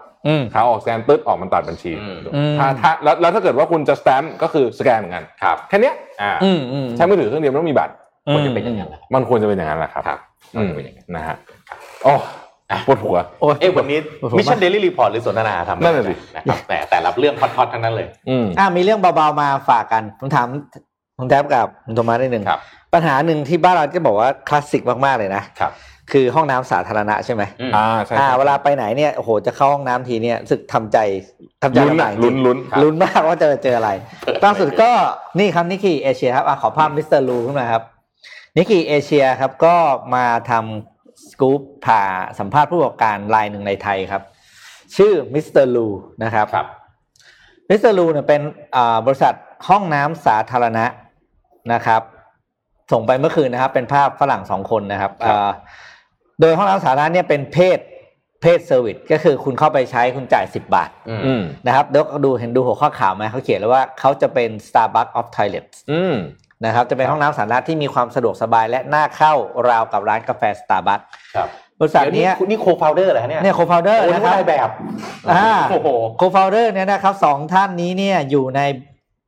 ขาออกสแกนปึ๊ดออกมันตัดบัญชีอืมอืมถ้าถ้าแล้วแล้วถ้าเกิดว่าคุณจะสแตมป์ก็คือสแกนเหมือนกันครับแค่เนี้ยอ่าอืมอืมใช้มือถือเครื่องเดียวไม่ต้องมีบัตรควรจะเป็นอย่างนั้นแหละมันควรจะเป็นอย่างนั้นแหละครับครับอืมควรจะเป็นอย่างนั้นนะฮะโอ้ปวดหัวโอ้ยเอ๊ะวันนี้ผมว่า Mission Daily Report หรือสนทนาทำนั่นน่ะสินะครับแต่แต่ละเรื่อง hot ๆทั้งนั้นเลยอืมอ่ามีเรื่องเบาๆมาฝากกันผมถามคุณแท็บกับคุณโทมัสได้หนึ่งครับปัญหาหนึ่งที่บ้านเราจะบอกว่าคลาสสิกมากๆเลยนะครับ คือห้องน้ำสาธารณะใช่ไหมอืมอ่าใช่อ่าใช่เวลาไปไหนเนี่ยโอ้โหจะเข้าห้องน้ำทีเนี่ยรู้สึกทำใจทำใจลุ้นลำบาอะกจริงลุ้นลุ้นครับลุ้นมากว่าจะเจออะไรล่าสุดก็นี่ครับ Nikkei Asia ครับอะขอภาพ Mr. Loo ขึ้นมาครับ Nikkei Asia ครับก็มาทำสกู๊ปผ่าสัมภาษณ์ผู้ประกอบการรายหนึ่งในไทยครับ ชื่อ Mr. Loo นะครับครับ Mr. Loo เนี่ยเป็นอ่าบริษัทห้องน้ำสาธารณะนะครับ ส่งไปเมื่อคืนนะครับ เป็นภาพฝรั่งสองคนนะครับครับอ่า โดยห้องน้ำสาธารณะเนี่ยเป็น paid paid service ก็คือคุณเข้าไปใช้คุณจ่าย 10 บาทอืมอืมนะครับเดี๋ยวดูเห็นดูหัวข้อข่าวไหมเขาเขียนเลยว่าเขาจะเป็น Starbucks of Toilets อืมนะครับจะเป็นห้องน้ำสาธารณะที่มีความสะดวกสบายและน่าเข้าราวกับร้านกาแฟ Starbucks ครับบริษัทเนี้ยเดี๋ยวคุณนี่ co-founder เหรอฮะเนี่ยเนี่ย co-founder โอ้นะนี่ครับได้แบบอ่าโอ้โห co-founder เนี่ยนะครับสองท่านนี้เนี่ยอยู่ใน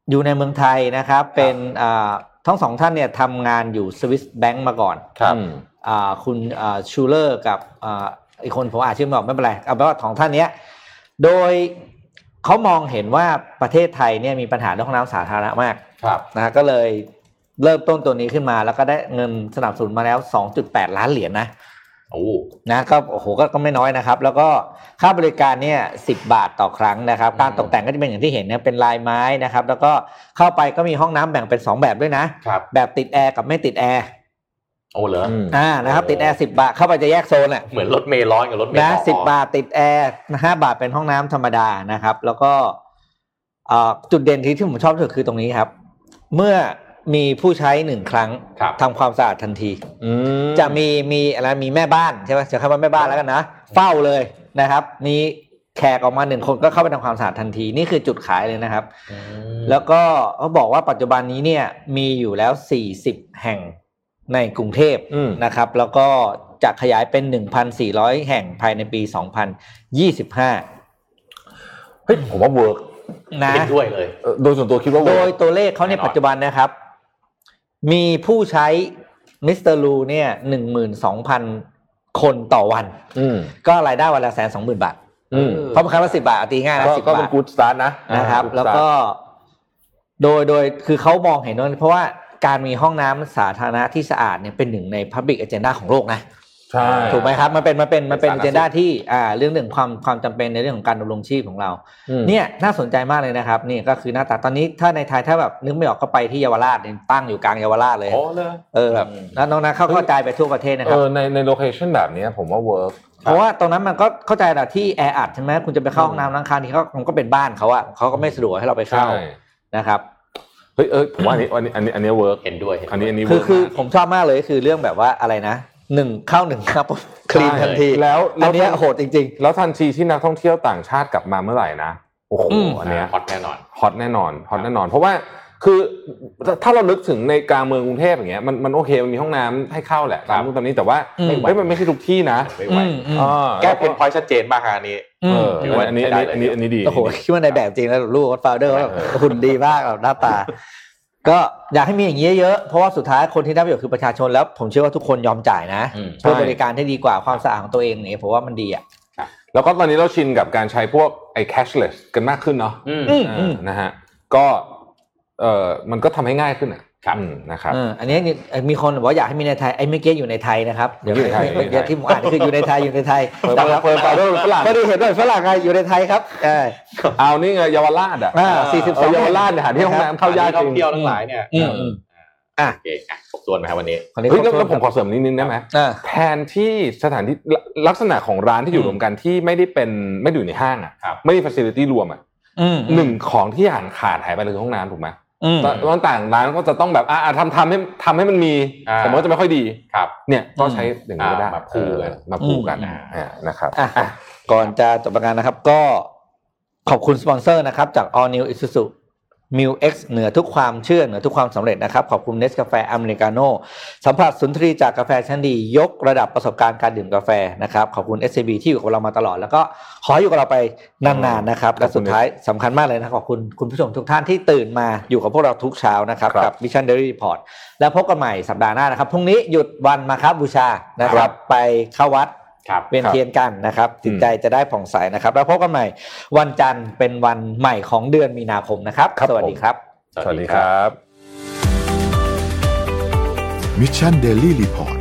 อยู่ในเมืองไทยนะครับ เป็นอ่า ทั้งสองท่านเนี่ยทำงานอยู่สวิสแบงก์มาก่อนครับอืมอ่าคุณอ่าชูเลอร์กับอ่าอีกคนผมอ่านชื่อไม่ออกไม่เป็นไรเอาเป็นว่าสองท่านเนี้ยโดยเขามองเห็นว่าประเทศไทยเนี่ยมีปัญหาเรื่องห้องน้ำสาธารณะมากครับนะก็เลยเริ่มต้นตัวนี้ขึ้นมาแล้วก็ได้เงินสนับสนุนมาแล้ว 2.8 ล้านเหรียญนะโอ้ นะก็โอ้โหก็ก็ไม่น้อยนะครับ แล้วก็ค่าบริการเนี่ยสิบาทต่อครั้งนะครับ การตกแต่งก็จะเป็นอย่างที่เห็นเนี่ยเป็นลายไม้นะครับ แล้วก็เข้าไปก็มีห้องน้ำแบ่งเป็น 2 แบบด้วยนะครับแบบติดแอร์กับไม่ติดแอร์โอ้เหรออืมอ่านะครับ ติดแอร์สิบาทเข้าไปจะแยกโซนอะเหมือนรถเมล์ร้อนกับรถเมล์นะร้อนสิบบาทติดแอร์ห้าบาทเป็นห้องน้ำธรรมดานะครับ แล้วก็เอ่อจุดเด่นที่ที่ผมชอบที่สุดคือตรงนี้ครับ เมื่อ มีผู้ใช้หนึ่งครั้งครับทำความสะอาดทันที อืมจะมีมีอะไรมีแม่บ้านใช่ไหมจะคำว่าแม่บ้านแล้วกันนะ เฝ้าเลยนะครับ มีแขกออกมาหนึ่งคนก็เข้าไปทำความสะอาดทันที นี่คือจุดขายเลยนะครับ อืมแล้วก็เขาบอกว่าปัจจุบันนี้เนี่ยมีอยู่แล้ว 40 แห่งในกรุงเทพอืมนะครับ แล้วก็จะขยายเป็น 1,400 แห่งภายในปี 2025 เฮ้ยผมว่า work นะ เห็นด้วยเลยโดยส่วนตัวคิดว่าโดย work ตัวเลขเขาในแน่นอน ปัจจุบันนะครับ มีผู้ใช้ Mr. Loo เนี่ยหนึ่งหมื่นสองพันคนต่อวัน อืมก็รายได้วันละแสนสองหมื่นบาทอืมเพราะมันครั้งละสิบาทตีง่ายนะก็สิบก็บาเป็นทกู๊ดสตาร์ทนะนะครับ good แล้ว start ก็ โดยโดยคือเขามองเห็นว่าเพราะว่าการมีห้องน้ำสาธารณะที่สะอาดเนี่ยเป็นหนึ่งใน Public Agenda ของโลกนะ ใช่ถูกไหมครับมันเป็นมันเป็นมันเป็นเป็นสาธารณสุข agenda ที่อ่าเรื่องหนึ่งความความจำเป็นในเรื่องของการดำรงชีพของเราอืมเนี่ยน่าสนใจมากเลยนะครับนี่ก็คือหน้าตาตอนนี้ถ้าในไทยถ้าแบบนึกไม่ออกก็ไปที่เยาวราชเนี่ยตั้งอยู่กลางเยาวราชเลยโอ้เลยเออแบบแล้วน้องนะเข้าเข้าใจไปทั่วประเทศนะครับเออในใน location แบบเนี้ยผมว่า workเพราะว่าตรงนั้นมันก็เข้าใจแหละที่แออัดใช่ไหมคุณจะไปเข้าห้องน้ำร้างค้างที่เขามันก็เป็นบ้านเขาอะเขาก็ไม่สะดวกให้เราไปเข้าใช่นะครับเฮ้ยเออผมว่าอันนี้อันนี้อันนี้อันนี้ work เห็นด้วยเห็นด้วยอันนี้อันนี้คือ work คือมากผมชอบมากเลยคือเรื่องแบบว่าอะไรนะ หนึ่งเข้าหนึ่งครับ clean ทันทีแล้วอันเนี้ยโหดจริงแล้วทันทีที่นักท่องเที่ยวต่างชาติกลับมาเมื่อไหร่นะโอ้โหอืมอันเนี้ย hot แน่นอน hot แน่นอน hot แน่นอน เพราะว่าคือถ้าเรานึกถึงในกลางเมืองกรุงเทพอย่างเงี้ยมันมันโอเคมันมีห้องน้ำให้เข้าแหละตามนู่นตามนี้แต่ว่าอืมเฮ้ยมันไม่ใช่ทุกที่นะไม่ๆไหวอืมอืมอ่าแก้ pain point ชัดเจนมากฮะอันนี้อืมเออถือว่าอันนี้ใช้ได้อันได้นี้เลยอันนี้อันนี้ดีโอ้โหคิดว่าในแบบจริงแล้วลูก founder แบบเออหุ่นดีมากแบบหน้าตา ก็อยากให้มีอย่างนี้เยอะๆเพราะว่าสุดท้ายคนที่ได้ประโยชน์คือประชาชนแล้วผมเชื่อว่าทุกคนยอมจ่ายนะอืมเพื่อบริการที่ดีกว่าความสะอาดของตัวเองเนี่ยผมว่ามันดีอะแล้วก็ตอนนี้เราชินกับการใช้พวกไอ้ cashless กันมากขึ้นเนาะอืมอืมเออนะฮะก็เออมันก็ทำให้ง่ายขึ้นอะ ครับอืมนะครับเอออันนี้นี่มีคนบอกว่าอยากให้มีในไทยไอ้เมื่อกี้อยู่ในไทยนะครับเดี๋ยวอยู่ในไทยเดี๋ยวที่ผมอ่านนี่คืออยู่ในไทยอยู่ในไทยเปิดเปิด founder ฝรั่งไม่ได้เห็นด้วยฝรั่งไงอยู่ในไทยครับเออเอานี่ไงเยาวราชอะอ่า42เออเยาวราชเนี่ยหาที่ห้องน้ำเข้ายากท่จอริงท่องเที่ยวทั้งหลายเนี่ยอืมอืมอะโอเคอะครบถ้วนไหมครับวันนี้คนนี้เฮ้ยแล้วขอแล้วโทษผมขอเสริมนิดนึงได้ไหมอ่าแทนที่สถานที่ลักษณะของร้านที่อยู่รวมกันที่ไม่ได้เป็นไม่ได้อยู่ในห้างอะครับไม่มี facility รวมอะอืมหนึ่งของที่อ่านขาดหายไปเลยคือห้องน้ำถูกไหม อืมตอนต่างร้านก็จะต้องแบบอ่าทำทำให้ทำให้มันมีอ่าแต่มันก็จะไม่ค่อยดีครับ เนี่ยก็ใช้อย่างนี้ก็ได้อ่ามาคู่กันเออมาคู่กันอืมอ่านะครับอะก่อนจะจบรายการนะครับ ก็ขอบคุณสปอนเซอร์นะครับจาก All New Isuzu m u X เหนือทุกความเชื่อเหนือทุกความสำเร็จนะครับ ขอบคุณเนสกาแฟอเมริกาโน่สัมผัสสุนทรีจากกาแฟชั้นดี ยกระดับประสบการณ์การดื่มกาแฟนะครับ ขอบคุณ SCB ที่อยู่กับเรามาตลอด แล้วก็ขอให้อยู่กับเราไปนานๆนะครับ และสุดท้ายสำคัญมากเลยนะ ขอบคุณคุณผู้ชมทุกท่านที่ตื่นมาอยู่กับพวกเราทุกเช้านะครับครับกับ Mission Daily Report แล้วพบกันใหม่สัปดาห์หน้านะครับพรุ่งนี้หยุดวันมาครับบูชานะคครัรับบไปเข้าวัดครับ เวียนครับเทียนกันนะครับจิตใจจะได้ผ่องใสนะครับ แล้วพบกันใหม่ วันจันทร์เป็นวันใหม่ของเดือนมีนาคมนะครับสวัสดีครับ สวัสดีครับ Mission Daily Report